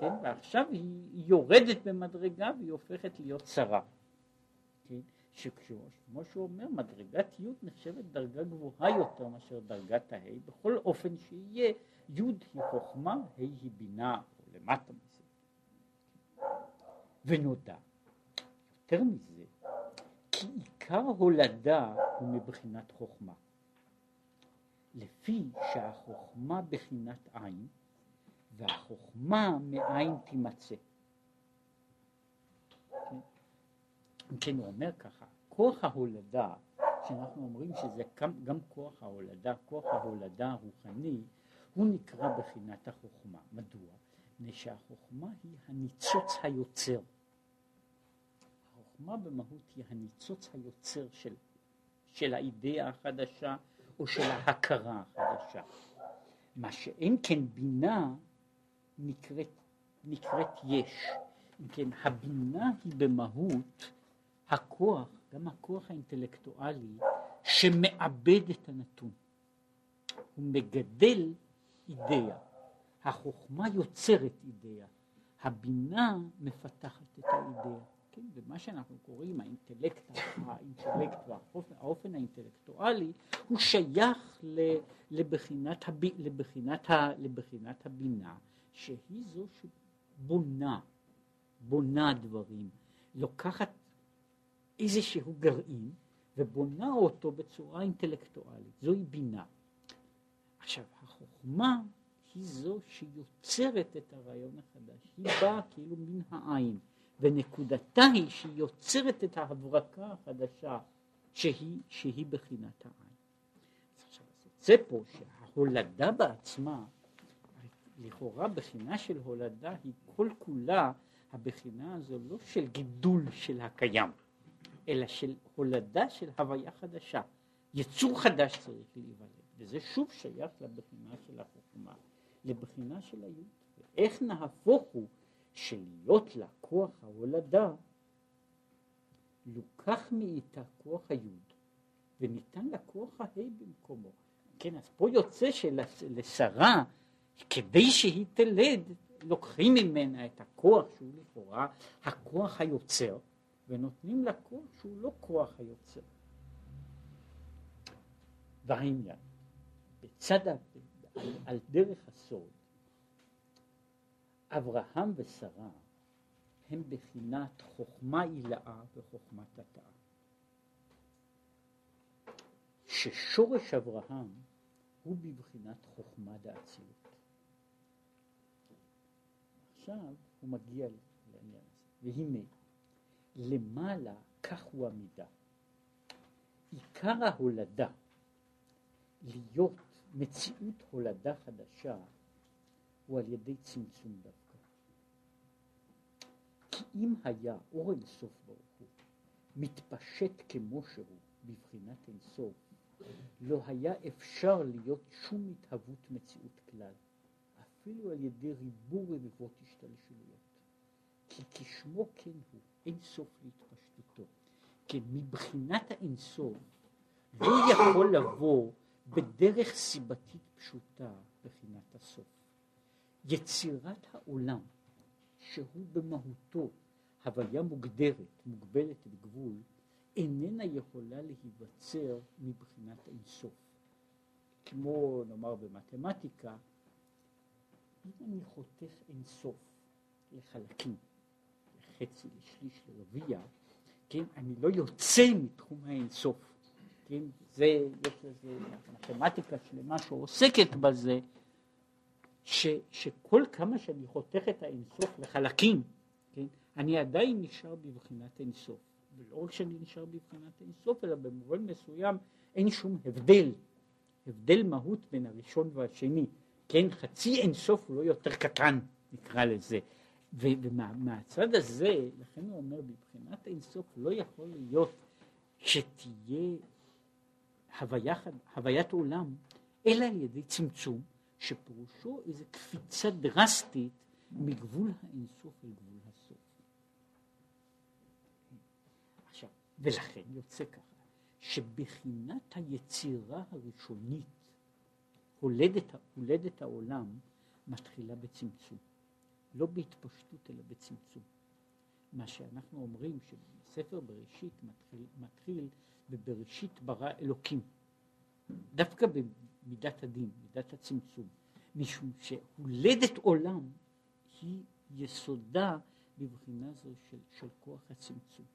כן? ועכשיו היא, יורדת במדרגה והיא הופכת להיות שרה. כן? שכמו שהוא אומר, מדרגת י' נחשבת דרגה גבוהה יותר מאשר דרגת ה', בכל אופן שיהיה, י' היא חוכמה, ה' היא בינה, למטה מזה. ונודע יותר מזה, כי עיקר הולדה הוא מבחינת חוכמה. לפי שהחוכמה בחינת עין, והחוכמה מאין תימצא. כן? כן, הוא אומר ככה, כוח ההולדה, שאנחנו אומרים שזה גם, גם כוח ההולדה, כוח ההולדה הרוחני, הוא נקרא בחינת החוכמה. מדוע? מפני שהחוכמה היא הניצוץ היוצר. החוכמה במהות היא הניצוץ היוצר של, של האידאה החדשה או של ההכרה החדשה. מה שאין כן בינה נקראת, נקראת יש. אם כן, הבינה היא במהות הכוח, גם הכוח האינטלקטואלי, שמאבד את הנתון. הוא מגדל אידאה. החוכמה יוצרת אידאה. הבינה מפתחת את האידאה. כן? ומה שאנחנו קוראים האינטלקט, האינטלקט והאופן האינטלקטואלי הוא שייך לבחינת, הב, לבחינת, ה, לבחינת הבינה שהיא זו שבונה, בונה דברים, לוקחת איזשהו גרעין ובונה אותו בצורה אינטלקטואלית, זוהי בינה. עכשיו החוכמה היא זו שיוצרת את הרעיון החדש, היא באה כאילו מן העין. ונקודתה היא שהיא יוצרת את ההברקה החדשה שהיא, שהיא בחינת העין. עכשיו, יוצא פה שההולדה בעצמה, לכאורה בחינה של הולדה היא כל כולה, הבחינה הזו לא של גידול של הקיים, אלא של הולדה של הוויה חדשה. יצור חדש צריך להיוולד, וזה שוב שייך לבחינה של החוכמה, לבחינה של היוד. ואיך נהפוך הוא שלהיות לה כוח ההולדה, לוקח מאיתה כוח היוד, וניתן לה כוח הה' במקומו. כן, אז פה יוצא שלשרה, כדי שהיא תלד, לוקחים ממנה את הכוח שהוא לכאורה הכוח היוצר, ונותנים לה כוח שהוא לא כוח היוצר. והעניין, בצד. על, על דרך הסוד, אברהם ושרה הם בחינת חוכמה עילאה וחוכמה תתאה. ששורש אברהם הוא בבחינת חוכמה דאצילות. עכשיו הוא מגיע לעניין הזה, והנה, למעלה כך הוא המידה. עיקר ההולדה, להיות מציאות הולדה חדשה, הוא על ידי צמצום דווקא. כי אם היה אור אינסוף ברוך הוא מתפשט כמו שהוא בבחינת אינסוף, לא היה אפשר להיות שום התהוות מציאות כלל, אפילו על ידי ריבוי רבבות השתלשלויות. כי כשמו כן הוא, אין סוף להתפשטותו. כן, מבחינת האינסוף לא יכול לבוא בדרך סיבתית פשוטה בחינת הסוף. יצירת העולם, שהוא במהותו הוויה מוגדרת, מוגבלת בגבול, איננה יכולה להיווצר מבחינת אינסוף. כמו נאמר במתמטיקה, אם אני חותך אינסוף לחלקים, לחצי, לשליש, לרביע, כן, אני לא יוצא מתחום האינסוף. כן, זה, יש לזה מתמטיקה שלמה שעוסקת בזה, ש, שכל כמה שאני חותך את האינסוף לחלקים, כן, אני עדיין נשאר בבחינת אינסוף. ולא רק שאני נשאר בבחינת אינסוף, אלא במובן מסוים אין שום הבדל, הבדל מהות בין הראשון והשני. כן, חצי אינסוף הוא לא יותר קטן, נקרא לזה. ומהצד הזה, לכן הוא אומר, בבחינת אינסוף לא יכול להיות שתהיה הוויה, הוויית עולם, אלא על ידי צמצום, שפירושו איזו קפיצה דרסטית מגבול האינסוף לגבול הסוף. עכשיו, ולכן יוצא ככה, שבחינת היצירה הראשונית, הולדת, הולדת העולם, מתחילה בצמצום. לא בהתפשטות אלא בצמצום. מה שאנחנו אומרים שבספר בראשית מתחיל, מתחיל בבראשית ברא אלוקים. דווקא במידת הדין, מידת הצמצום, משום שהולדת עולם היא יסודה בבחינה זו של, של כוח הצמצום.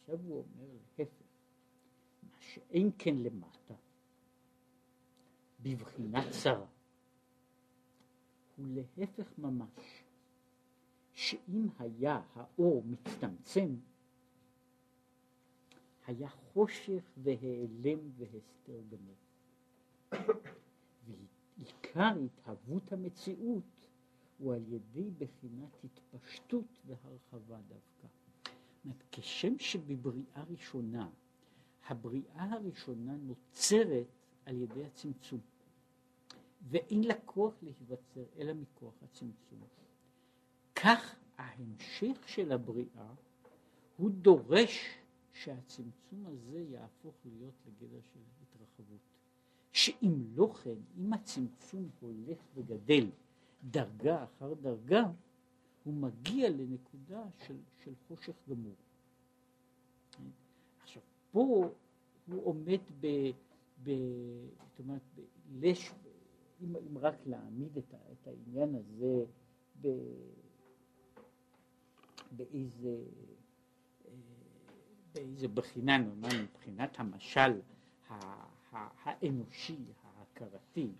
עכשיו הוא אומר להפך, מה שאין כן למטה, בבחינת צרה. הוא להפך ממש, שאם היה האור מצטמצם, היה חושך והיעלם והסתר גמור. ועיקר התהוות המציאות הוא על ידי בחינת התפשטות והרחבה דווקא. אומרת, כשם שבבריאה ראשונה, הבריאה הראשונה נוצרת על ידי הצמצום. ואין לה כוח להיווצר אלא מכוח הצמצום. כך ההמשך של הבריאה הוא דורש שהצמצום הזה יהפוך להיות לגדר של התרחבות. שאם לא כן, אם הצמצום הולך וגדל דרגה אחר דרגה, הוא מגיע לנקודה של, של חושך גמור. עכשיו, פה הוא עומד ב... ב זאת אומרת, בלש, אם, אם רק להעמיד את, את העניין הזה ב, באיזה, באיזה בחינה, נאמר מבחינת המשל האנושי, ההכרתי,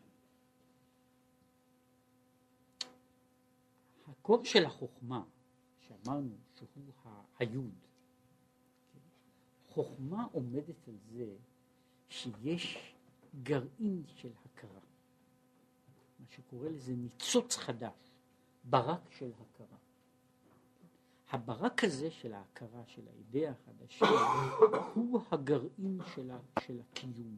הקור של החוכמה, שאמרנו שהוא היוד, חוכמה עומדת על זה שיש גרעין של הכרה. מה שקורא לזה ניצוץ חדש, ברק של הכרה. הברק הזה של ההכרה, של האידאה החדשה, הוא הגרעין של, ה, של הקיום,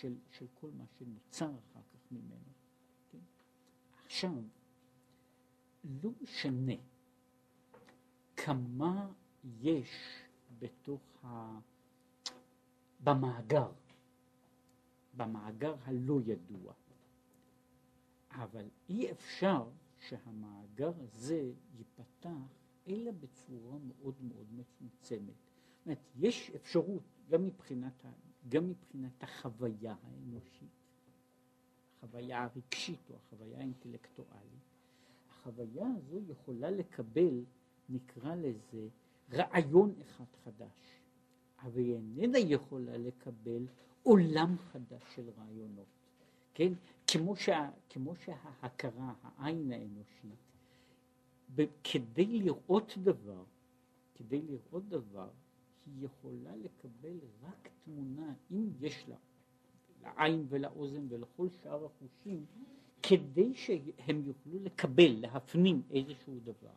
של, של כל מה שנוצר אחר כך ממנו. כן? עכשיו, לא משנה כמה יש בתוך ה... במאגר, במאגר הלא ידוע. אבל אי אפשר שהמאגר הזה ייפתח אלא בצורה מאוד מאוד מצומצמת. זאת אומרת, יש אפשרות גם מבחינת, גם מבחינת החוויה האנושית, החוויה הרגשית או החוויה האינטלקטואלית, החוויה הזו יכולה לקבל, נקרא לזה, רעיון אחד חדש, אבל היא איננה יכולה לקבל עולם חדש של רעיונות, כן? כמו, שה, כמו שההכרה, העין האנושית, כדי לראות דבר, כדי לראות דבר, היא יכולה לקבל רק תמונה, אם יש לה, לעין ולאוזן ולכל שאר החושים, כדי שהם יוכלו לקבל, להפנים איזשהו דבר,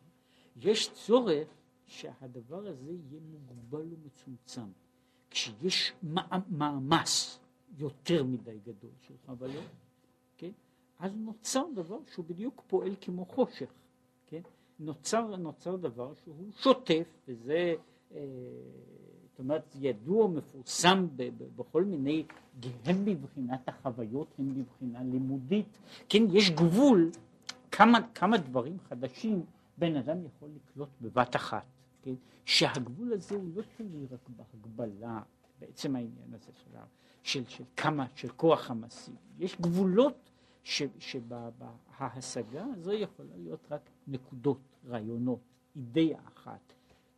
יש צורך שהדבר הזה יהיה מוגבל ומצומצם. כשיש מאמץ יותר מדי גדול של חוויות, כן? אז נוצר דבר שהוא בדיוק פועל כמו חושך? נוצר, נוצר דבר שהוא שוטף, וזה, אה, זאת אומרת, ידוע, מפורסם בכל מיני, הן מבחינת החוויות, הן מבחינה לימודית, כן, יש גבול כמה, כמה דברים חדשים בן אדם יכול לקלוט בבת אחת, כן, שהגבול הזה הוא לא תלוי רק בהגבלה, בעצם העניין הזה של, של, של כמה, של כוח המסיבי, יש גבולות שבהשגה הזו יכולה להיות רק נקודות, רעיונות, אידאה אחת,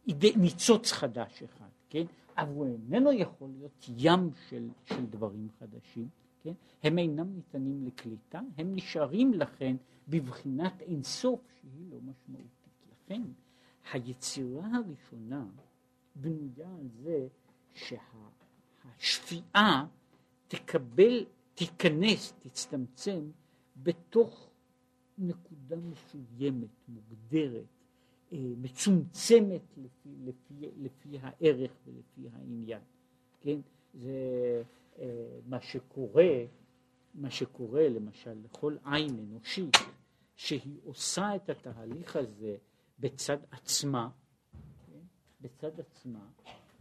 אידי, ניצוץ חדש אחד, כן? אבל הוא איננו יכול להיות ים של, של דברים חדשים, כן? הם אינם ניתנים לקליטה, הם נשארים לכן בבחינת אינסוף שהיא לא משמעותית. לכן היצירה הראשונה בנויה על זה שהשפיעה תקבל, תיכנס, תצטמצם בתוך נקודה מסוימת, מוגדרת, אה, מצומצמת לפי, לפי, לפי הערך ולפי העניין, כן? זה אה, מה שקורה, מה שקורה למשל לכל עין אנושית, שהיא עושה את התהליך הזה בצד עצמה, כן? בצד עצמה,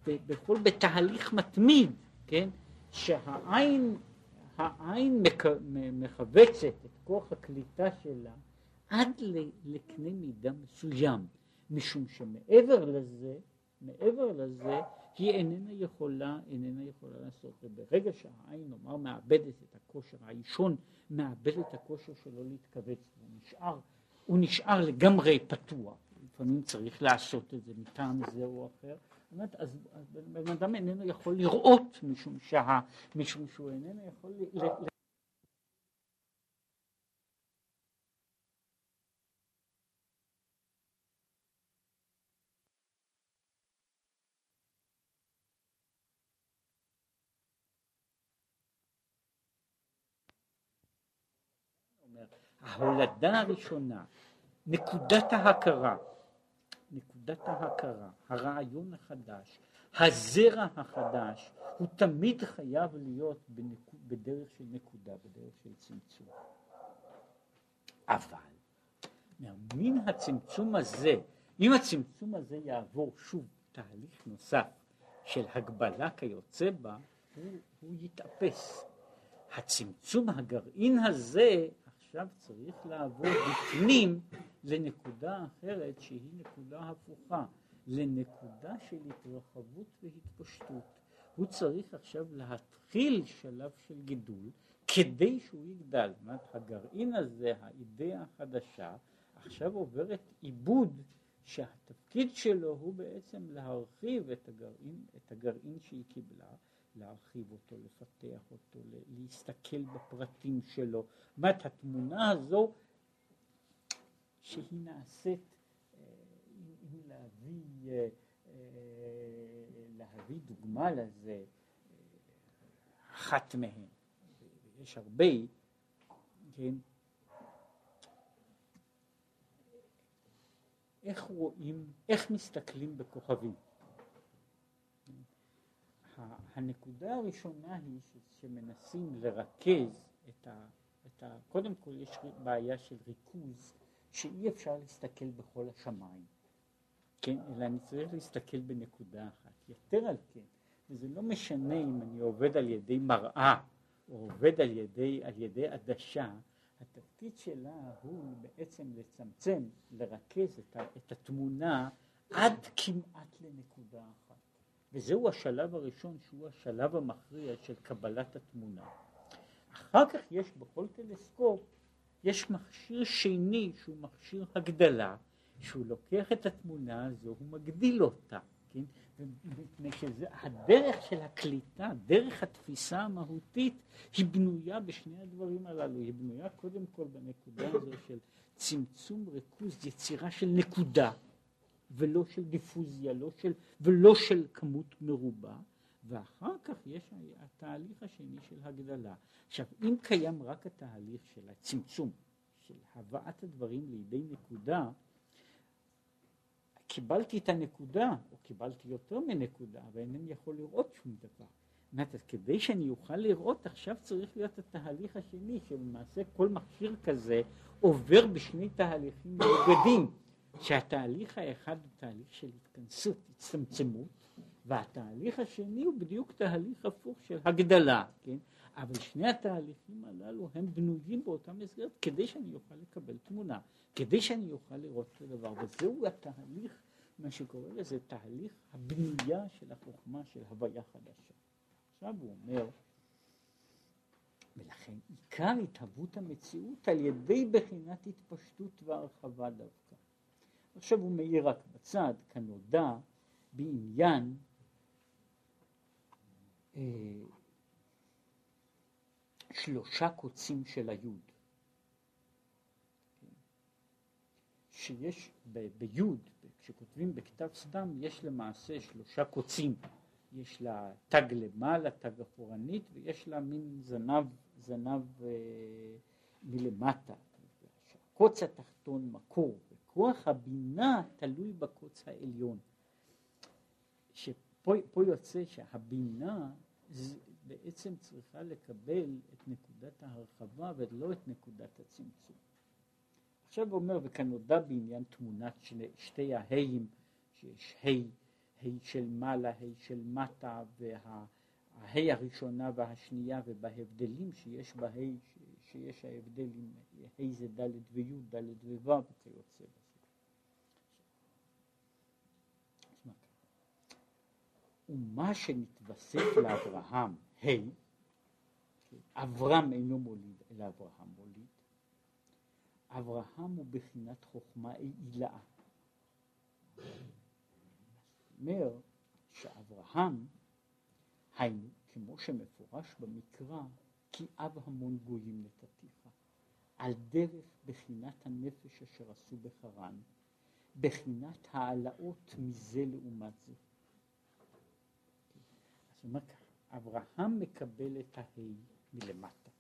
בכל בתהליך מתמיד, כן? שהעין העין מכווצת את כוח הקליטה שלה עד לקנה מידה מסוים, משום שמעבר לזה, מעבר לזה, היא איננה יכולה, איננה יכולה לעשות. וברגע שהעין, נאמר, מאבדת את הכושר, האישון מאבד את הכושר שלו להתכווץ, הוא נשאר, הוא נשאר לגמרי פתוח. לפעמים צריך לעשות את זה מטעם זה או אחר, אומרת, אז בן אדם איננו יכול לראות משום, שה, משום שהוא איננו יכול ל... ההולדה הראשונה, נקודת ההכרה נקודת ההכרה, הרעיון החדש, הזרע החדש, הוא תמיד חייב להיות בנק... בדרך של נקודה, בדרך של צמצום. אבל מן הצמצום הזה, אם הצמצום הזה יעבור שוב תהליך נוסף של הגבלה כיוצא בה, הוא, הוא יתאפס. הצמצום הגרעין הזה עכשיו צריך לעבור בפנים לנקודה אחרת שהיא נקודה הפוכה, לנקודה של התרחבות והתפשטות. הוא צריך עכשיו להתחיל שלב של גידול כדי שהוא יגדל. זאת אומרת, הגרעין הזה, האידאה החדשה, עכשיו עוברת עיבוד שהתפקיד שלו הוא בעצם להרחיב את הגרעין, את הגרעין שהיא קיבלה להרחיב אותו, לפתח אותו, להסתכל בפרטים שלו. זאת אומרת, התמונה הזו שהיא נעשית, אה, אם להביא, אה, אה, להביא דוגמה לזה, אחת מהן, יש הרבה, כן, איך רואים, איך מסתכלים בכוכבים. הנקודה הראשונה היא שמנסים לרכז את ה, את ה... קודם כל יש בעיה של ריכוז שאי אפשר להסתכל בכל השמיים, כן? אלא אני צריך להסתכל בנקודה אחת. יותר על כן, וזה לא משנה אם אני עובד על ידי מראה או עובד על ידי, על ידי עדשה, התפקיד שלה הוא בעצם לצמצם, לרכז את, ה, את התמונה עד כמעט לנקודה אחת. וזהו השלב הראשון שהוא השלב המכריע של קבלת התמונה. אחר כך יש בכל טלסקופ, יש מכשיר שני שהוא מכשיר הגדלה, שהוא לוקח את התמונה הזו, הוא מגדיל אותה, כן? מפני שהדרך של הקליטה, דרך התפיסה המהותית, היא בנויה בשני הדברים הללו, היא בנויה קודם כל בנקודה הזו של צמצום, ריכוז, יצירה של נקודה, ולא של דיפוזיה, לא של, ולא של כמות מרובה, ואחר כך יש התהליך השני של הגדלה. עכשיו, אם קיים רק התהליך של הצמצום, של הבאת הדברים לידי נקודה, קיבלתי את הנקודה, או קיבלתי יותר מנקודה, ואינני יכול לראות שום דבר. אומרת, אז כדי שאני אוכל לראות, עכשיו צריך להיות התהליך השני, שלמעשה כל מכשיר כזה עובר בשני תהליכים מנוגדים, שהתהליך האחד הוא תהליך של התכנסות, הצטמצמות, והתהליך השני הוא בדיוק תהליך הפוך של הגדלה, כן? אבל שני התהליכים הללו הם בנויים באותה מסגרת כדי שאני אוכל לקבל תמונה, כדי שאני אוכל לראות את הדבר, וזהו התהליך, מה שקורא לזה תהליך הבנייה של החוכמה של הוויה חדשה. עכשיו הוא אומר, ולכן עיקר התהוות המציאות על ידי בחינת התפשטות והרחבה דווקא. עכשיו הוא מעיר רק בצד, כנודע, בעניין אה, שלושה קוצים של היוד. שיש ביוד, כשכותבים בכתב סתם, יש למעשה שלושה קוצים. יש לה תג למעלה, תג אחורנית, ויש לה מין זנב, זנב אה, מלמטה. הקוץ התחתון מקור, וכוח הבינה תלוי בקוץ העליון. שפה יוצא שהבינה בעצם צריכה לקבל את נקודת ההרחבה ולא את נקודת הצמצום. עכשיו הוא אומר, וכאן נודע בעניין תמונת שני, שתי ההיים, שיש ה' ה' של מעלה, ה' של מטה, והה' הראשונה והשנייה, ובהבדלים שיש בה שיש ההבדלים, ה' זה ד' וי', ד' וו' וכיוצא בזה. ומה שנתווסף לאברהם, ה', אברהם אינו מוליד, אלא אברהם מוליד. אברהם הוא בחינת חוכמה עילאה. אומר שאברהם, היינו, כמו שמפורש במקרא, כי אב המון גויים נתתיך, על דרך בחינת הנפש אשר עשו בחרן, בחינת העלאות מזה לעומת זה. אז הוא אברהם מקבל את ההי מלמטה.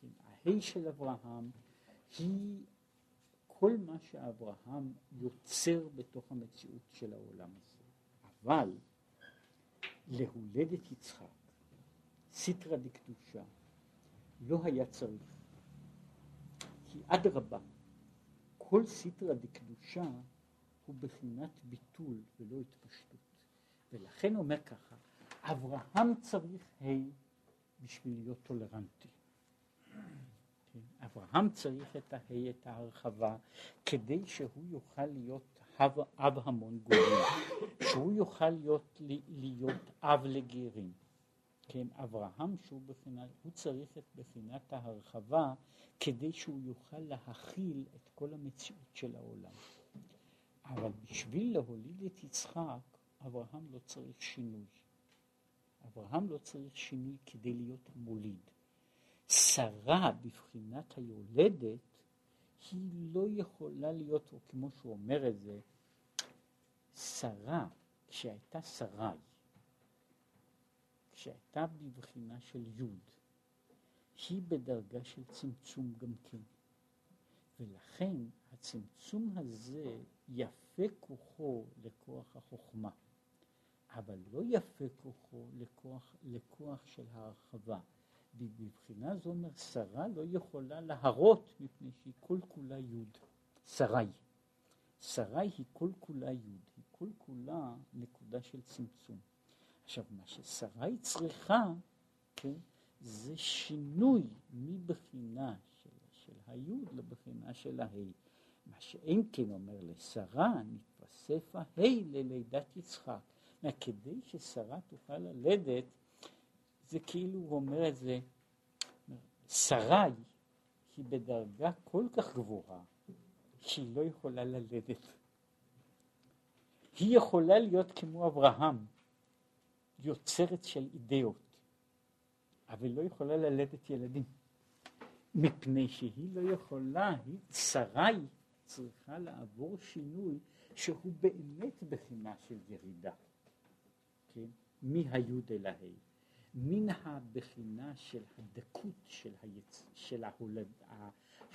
כן, ההי של אברהם היא כל מה שאברהם יוצר בתוך המציאות של העולם הזה. אבל להולדת יצחק, סיטרא דקדושה, לא היה צריך. כי אדרבה, כל סיטרא דקדושה הוא בחינת ביטול ולא התפשטות. ולכן אומר ככה, אברהם צריך ה' בשביל להיות טולרנטי. כן? אברהם צריך את הה', את ההרחבה, כדי שהוא יוכל להיות אב, אב המון גויים, שהוא יוכל להיות, להיות אב לגרים. כן, אברהם שהוא בחינת, הוא צריך את בחינת ההרחבה כדי שהוא יוכל להכיל את כל המציאות של העולם. אבל בשביל להוליד את יצחק, אברהם לא צריך שינוי. אברהם לא צריך שינוי כדי להיות מוליד. שרה בבחינת היולדת היא לא יכולה להיות, או כמו שהוא אומר את זה, שרה, כשהייתה שרי, כשהייתה בבחינה של יוד, היא בדרגה של צמצום גם כן. ולכן הצמצום הזה יפה כוחו לכוח החוכמה. אבל לא יפה כוחו לכוח, לכוח של ההרחבה. בבחינה זו אומר שרה לא יכולה להרות מפני שהיא כל כולה יוד. שרי. שרי היא כל כולה יוד, היא כל כולה נקודה של צמצום. עכשיו מה ששרי צריכה, כן, זה שינוי מבחינה של, היוד לבחינה של ההי. מה שאין כן אומר לשרה נתווסף ההי ללידת יצחק. כדי ששרה תוכל ללדת, זה כאילו הוא אומר את זה, שרי היא בדרגה כל כך גבוהה שהיא לא יכולה ללדת. היא יכולה להיות כמו אברהם, יוצרת של אידאות, אבל לא יכולה ללדת ילדים. מפני שהיא לא יכולה, היא, שרי צריכה לעבור שינוי שהוא באמת בחינה של ירידה, כן? מהיוד אל ההי. מן הבחינה של הדקות של, היצ... של ההולד...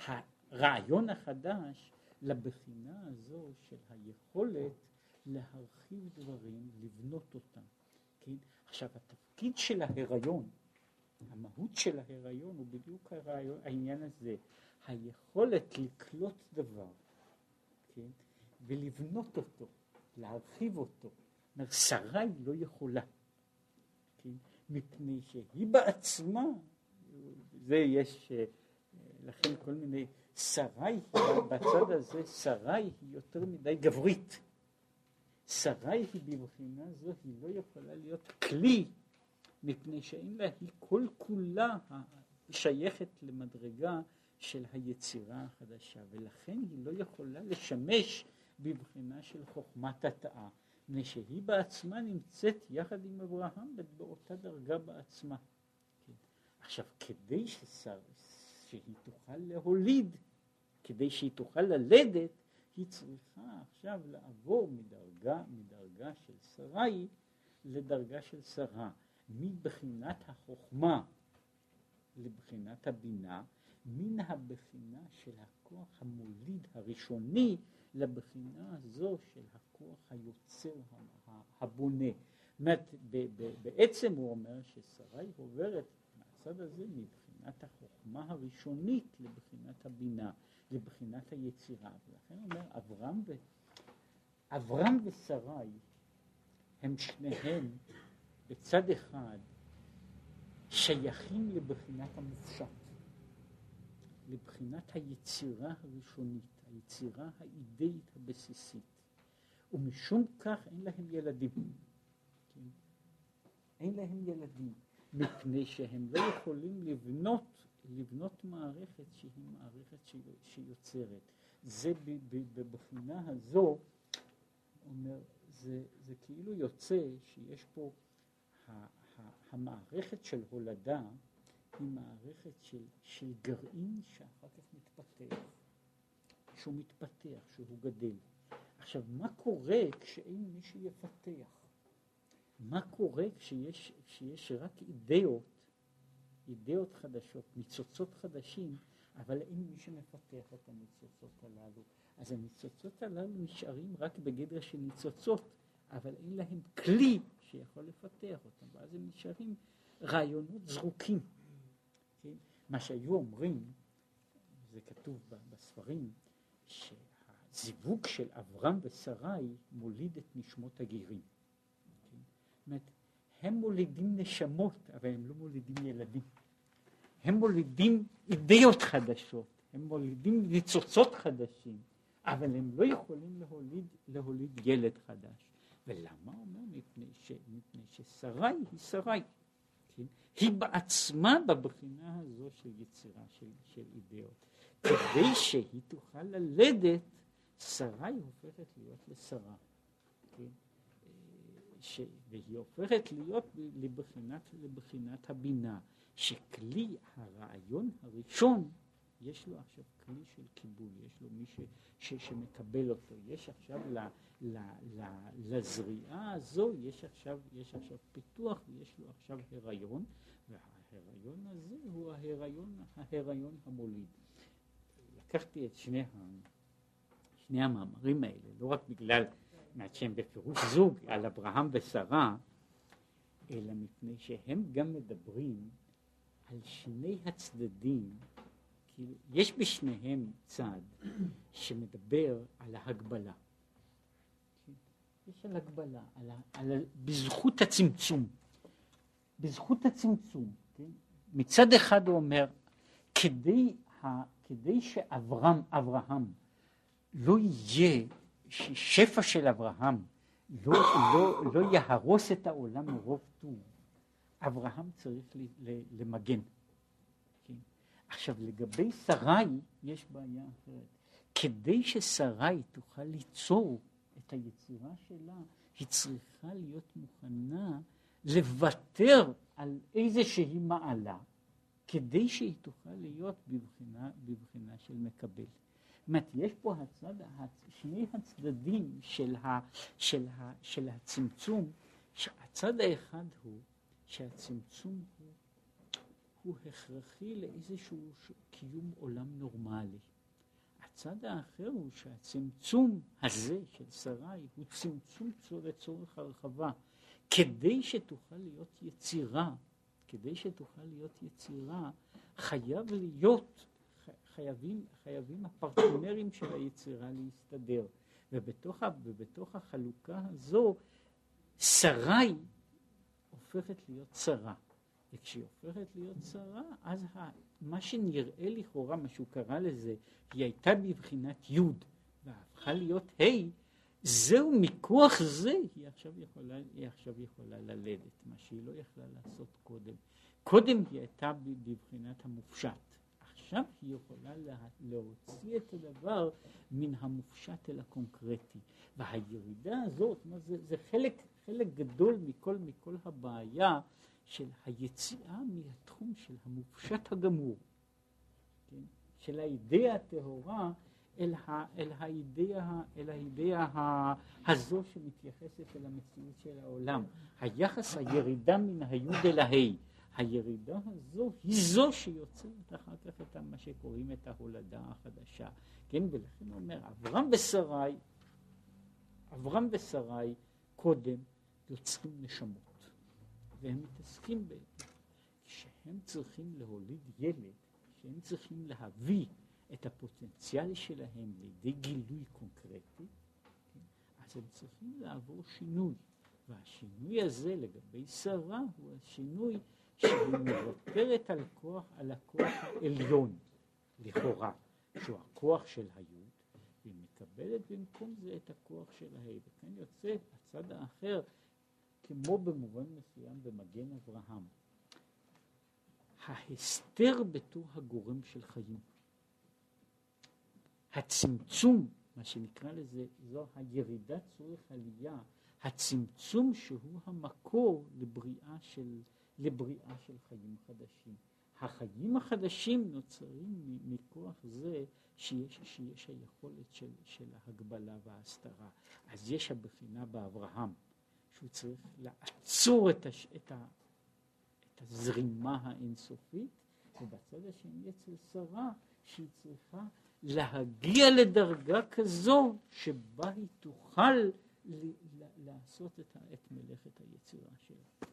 הרעיון החדש לבחינה הזו של היכולת להרחיב דברים, לבנות אותם. כן? עכשיו התפקיד של ההיריון, המהות של ההיריון הוא בדיוק הרעיון, העניין הזה, היכולת לקלוט דבר, כן? ולבנות אותו, להרחיב אותו. אומר, שרי לא יכולה, כן? מפני שהיא בעצמה, זה יש, אה, לכן כל מיני, שרי, בצד הזה, שרי היא יותר מדי גברית. שרי היא בבחינה זו, היא לא יכולה להיות כלי, מפני שאין לה, היא כל כולה שייכת למדרגה של היצירה החדשה, ולכן היא לא יכולה לשמש בבחינה של חוכמת התאה, מפני שהיא בעצמה נמצאת יחד עם אברהם באותה דרגה בעצמה. כן. עכשיו, כדי ששר, שהיא תוכל להוליד, כדי שהיא תוכל ללדת, היא צריכה עכשיו לעבור מדרגה, מדרגה של שרי לדרגה של שרה, מבחינת החוכמה לבחינת הבינה, מן הבחינה של הכוח המוליד הראשוני לבחינה הזו של הכוח היוצר הבונה. אומרת, בעצם הוא אומר ששרי עוברת מהצד הזה מבחינת החוכמה הראשונית לבחינת הבינה. לבחינת היצירה. ולכן אומר, אברהם, ו... אברהם ושרי הם שניהם בצד אחד שייכים לבחינת המופשט, לבחינת היצירה הראשונית, היצירה האידאית הבסיסית, ומשום כך אין להם ילדים. כן? אין להם ילדים, מפני שהם לא יכולים לבנות לבנות מערכת שהיא מערכת שיוצרת. זה בבחינה הזו, אומר, זה, זה כאילו יוצא שיש פה, המערכת של הולדה היא מערכת של, של גרעין שאחר כך מתפתח, שהוא מתפתח, שהוא גדל. עכשיו, מה קורה כשאין מי שיפתח? מה קורה כשיש, כשיש רק אידאות אידאות חדשות, ניצוצות חדשים, אבל אין מי שמפתח את הניצוצות הללו. אז הניצוצות הללו נשארים רק בגדר של ניצוצות, אבל אין להם כלי שיכול לפתח אותם, ואז הם נשארים רעיונות זרוקים. כן? מה שהיו אומרים, זה כתוב בספרים, שהזיווג של אברהם ושרי מוליד את נשמות הגרים. כן? זאת אומרת, הם מולידים נשמות, אבל הם לא מולידים ילדים. הם מולידים אידאות חדשות, הם מולידים ניצוצות חדשים, אבל הם לא יכולים להוליד, להוליד ילד חדש. ולמה אומר? מפני, ש, מפני ששרי היא שרי. כן? היא בעצמה בבחינה הזו של יצירה של, של אידאות. כדי שהיא תוכל ללדת, שרי הופכת להיות לשרה. כן? ש... והיא הופכת להיות לבחינת, לבחינת הבינה, שכלי הרעיון הראשון, יש לו עכשיו כלי של קיבול, יש לו מי ש... ש... שמקבל אותו, יש עכשיו ל... ל... ל... לזריעה הזו, יש עכשיו, יש עכשיו פיתוח ויש לו עכשיו הריון, וההריון הזה הוא ההריון, ההריון המוליד. לקחתי את שני, ה... שני המאמרים האלה, לא רק בגלל מעט שהם בפירוש זוג על אברהם ושרה, אלא מפני שהם גם מדברים על שני הצדדים, כאילו יש בשניהם צד שמדבר על ההגבלה. יש על הגבלה, על, על, בזכות הצמצום. בזכות הצמצום, כן? מצד אחד הוא אומר, כדי, ה, כדי שאברהם, אברהם, לא יהיה, שפע של אברהם לא, לא, לא יהרוס את העולם מרוב טוב, אברהם צריך למגן. כן? עכשיו לגבי שרי יש בעיה אחרת. כדי ששרי תוכל ליצור את היצירה שלה, היא צריכה להיות מוכנה לוותר על איזושהי מעלה, כדי שהיא תוכל להיות בבחינה, בבחינה של מקבל. אומרת, יש פה הצד, שני הצדדים של, ה, של, ה, של הצמצום, שהצד האחד הוא שהצמצום הוא, הוא הכרחי לאיזשהו קיום עולם נורמלי. הצד האחר הוא שהצמצום הזה של שרי הוא צמצום לצורך הרחבה. כדי שתוכל להיות יצירה, כדי שתוכל להיות יצירה, חייב להיות, חייבים, חייבים הפרטנרים של היצירה להסתדר. ובתוך, ובתוך החלוקה הזו, שרי הופכת להיות צרה. וכשהיא הופכת להיות צרה, אז מה שנראה לכאורה, מה שהוא קרא לזה, היא הייתה בבחינת י' והפכה להיות ה', זהו, מכוח זה היא עכשיו יכולה, היא עכשיו יכולה ללדת, מה שהיא לא יכלה לעשות קודם. קודם היא הייתה בבחינת המופשט, עכשיו היא יכולה לה, להוציא את הדבר מן המופשט אל הקונקרטי. והירידה הזאת, זה, זה חלק, חלק גדול מכל, מכל הבעיה של היציאה מהתחום של המופשט הגמור, כן? של האידאה הטהורה אל, ה, אל, האידאה, אל האידאה הזו שמתייחסת אל המציאות של העולם. היחס, הירידה מן היוד אל ההי, הירידה הזו היא זו שיוצרת אחר כך את מה שקוראים את ההולדה החדשה. כן, ולכן אומר, אברהם ושרי, אברהם ושרי קודם יוצרים נשמות, והם מתעסקים ב... כשהם צריכים להוליד ילד, כשהם צריכים להביא את הפוטנציאל שלהם לידי גילוי קונקרטי, כן? אז הם צריכים לעבור שינוי. והשינוי הזה לגבי שרה הוא השינוי שהיא מוותרת על כוח, על הכוח העליון, לכאורה, שהוא הכוח של היוד, והיא מקבלת במקום זה את הכוח של הה', וכאן יוצא הצד האחר, כמו במובן מסוים במגן אברהם. ההסתר בתור הגורם של חיים. הצמצום, מה שנקרא לזה, זו הירידת צורך עלייה, הצמצום שהוא המקור לבריאה של, לבריאה של חיים חדשים. החיים החדשים נוצרים מכוח זה שיש, שיש היכולת של, של ההגבלה וההסתרה. אז יש הבחינה באברהם, שהוא צריך לעצור את, הש, את, ה, את הזרימה האינסופית, ובצד השני אצל שרה, שהיא צריכה להגיע לדרגה כזו שבה היא תוכל לעשות את, את מלאכת היצירה שלה.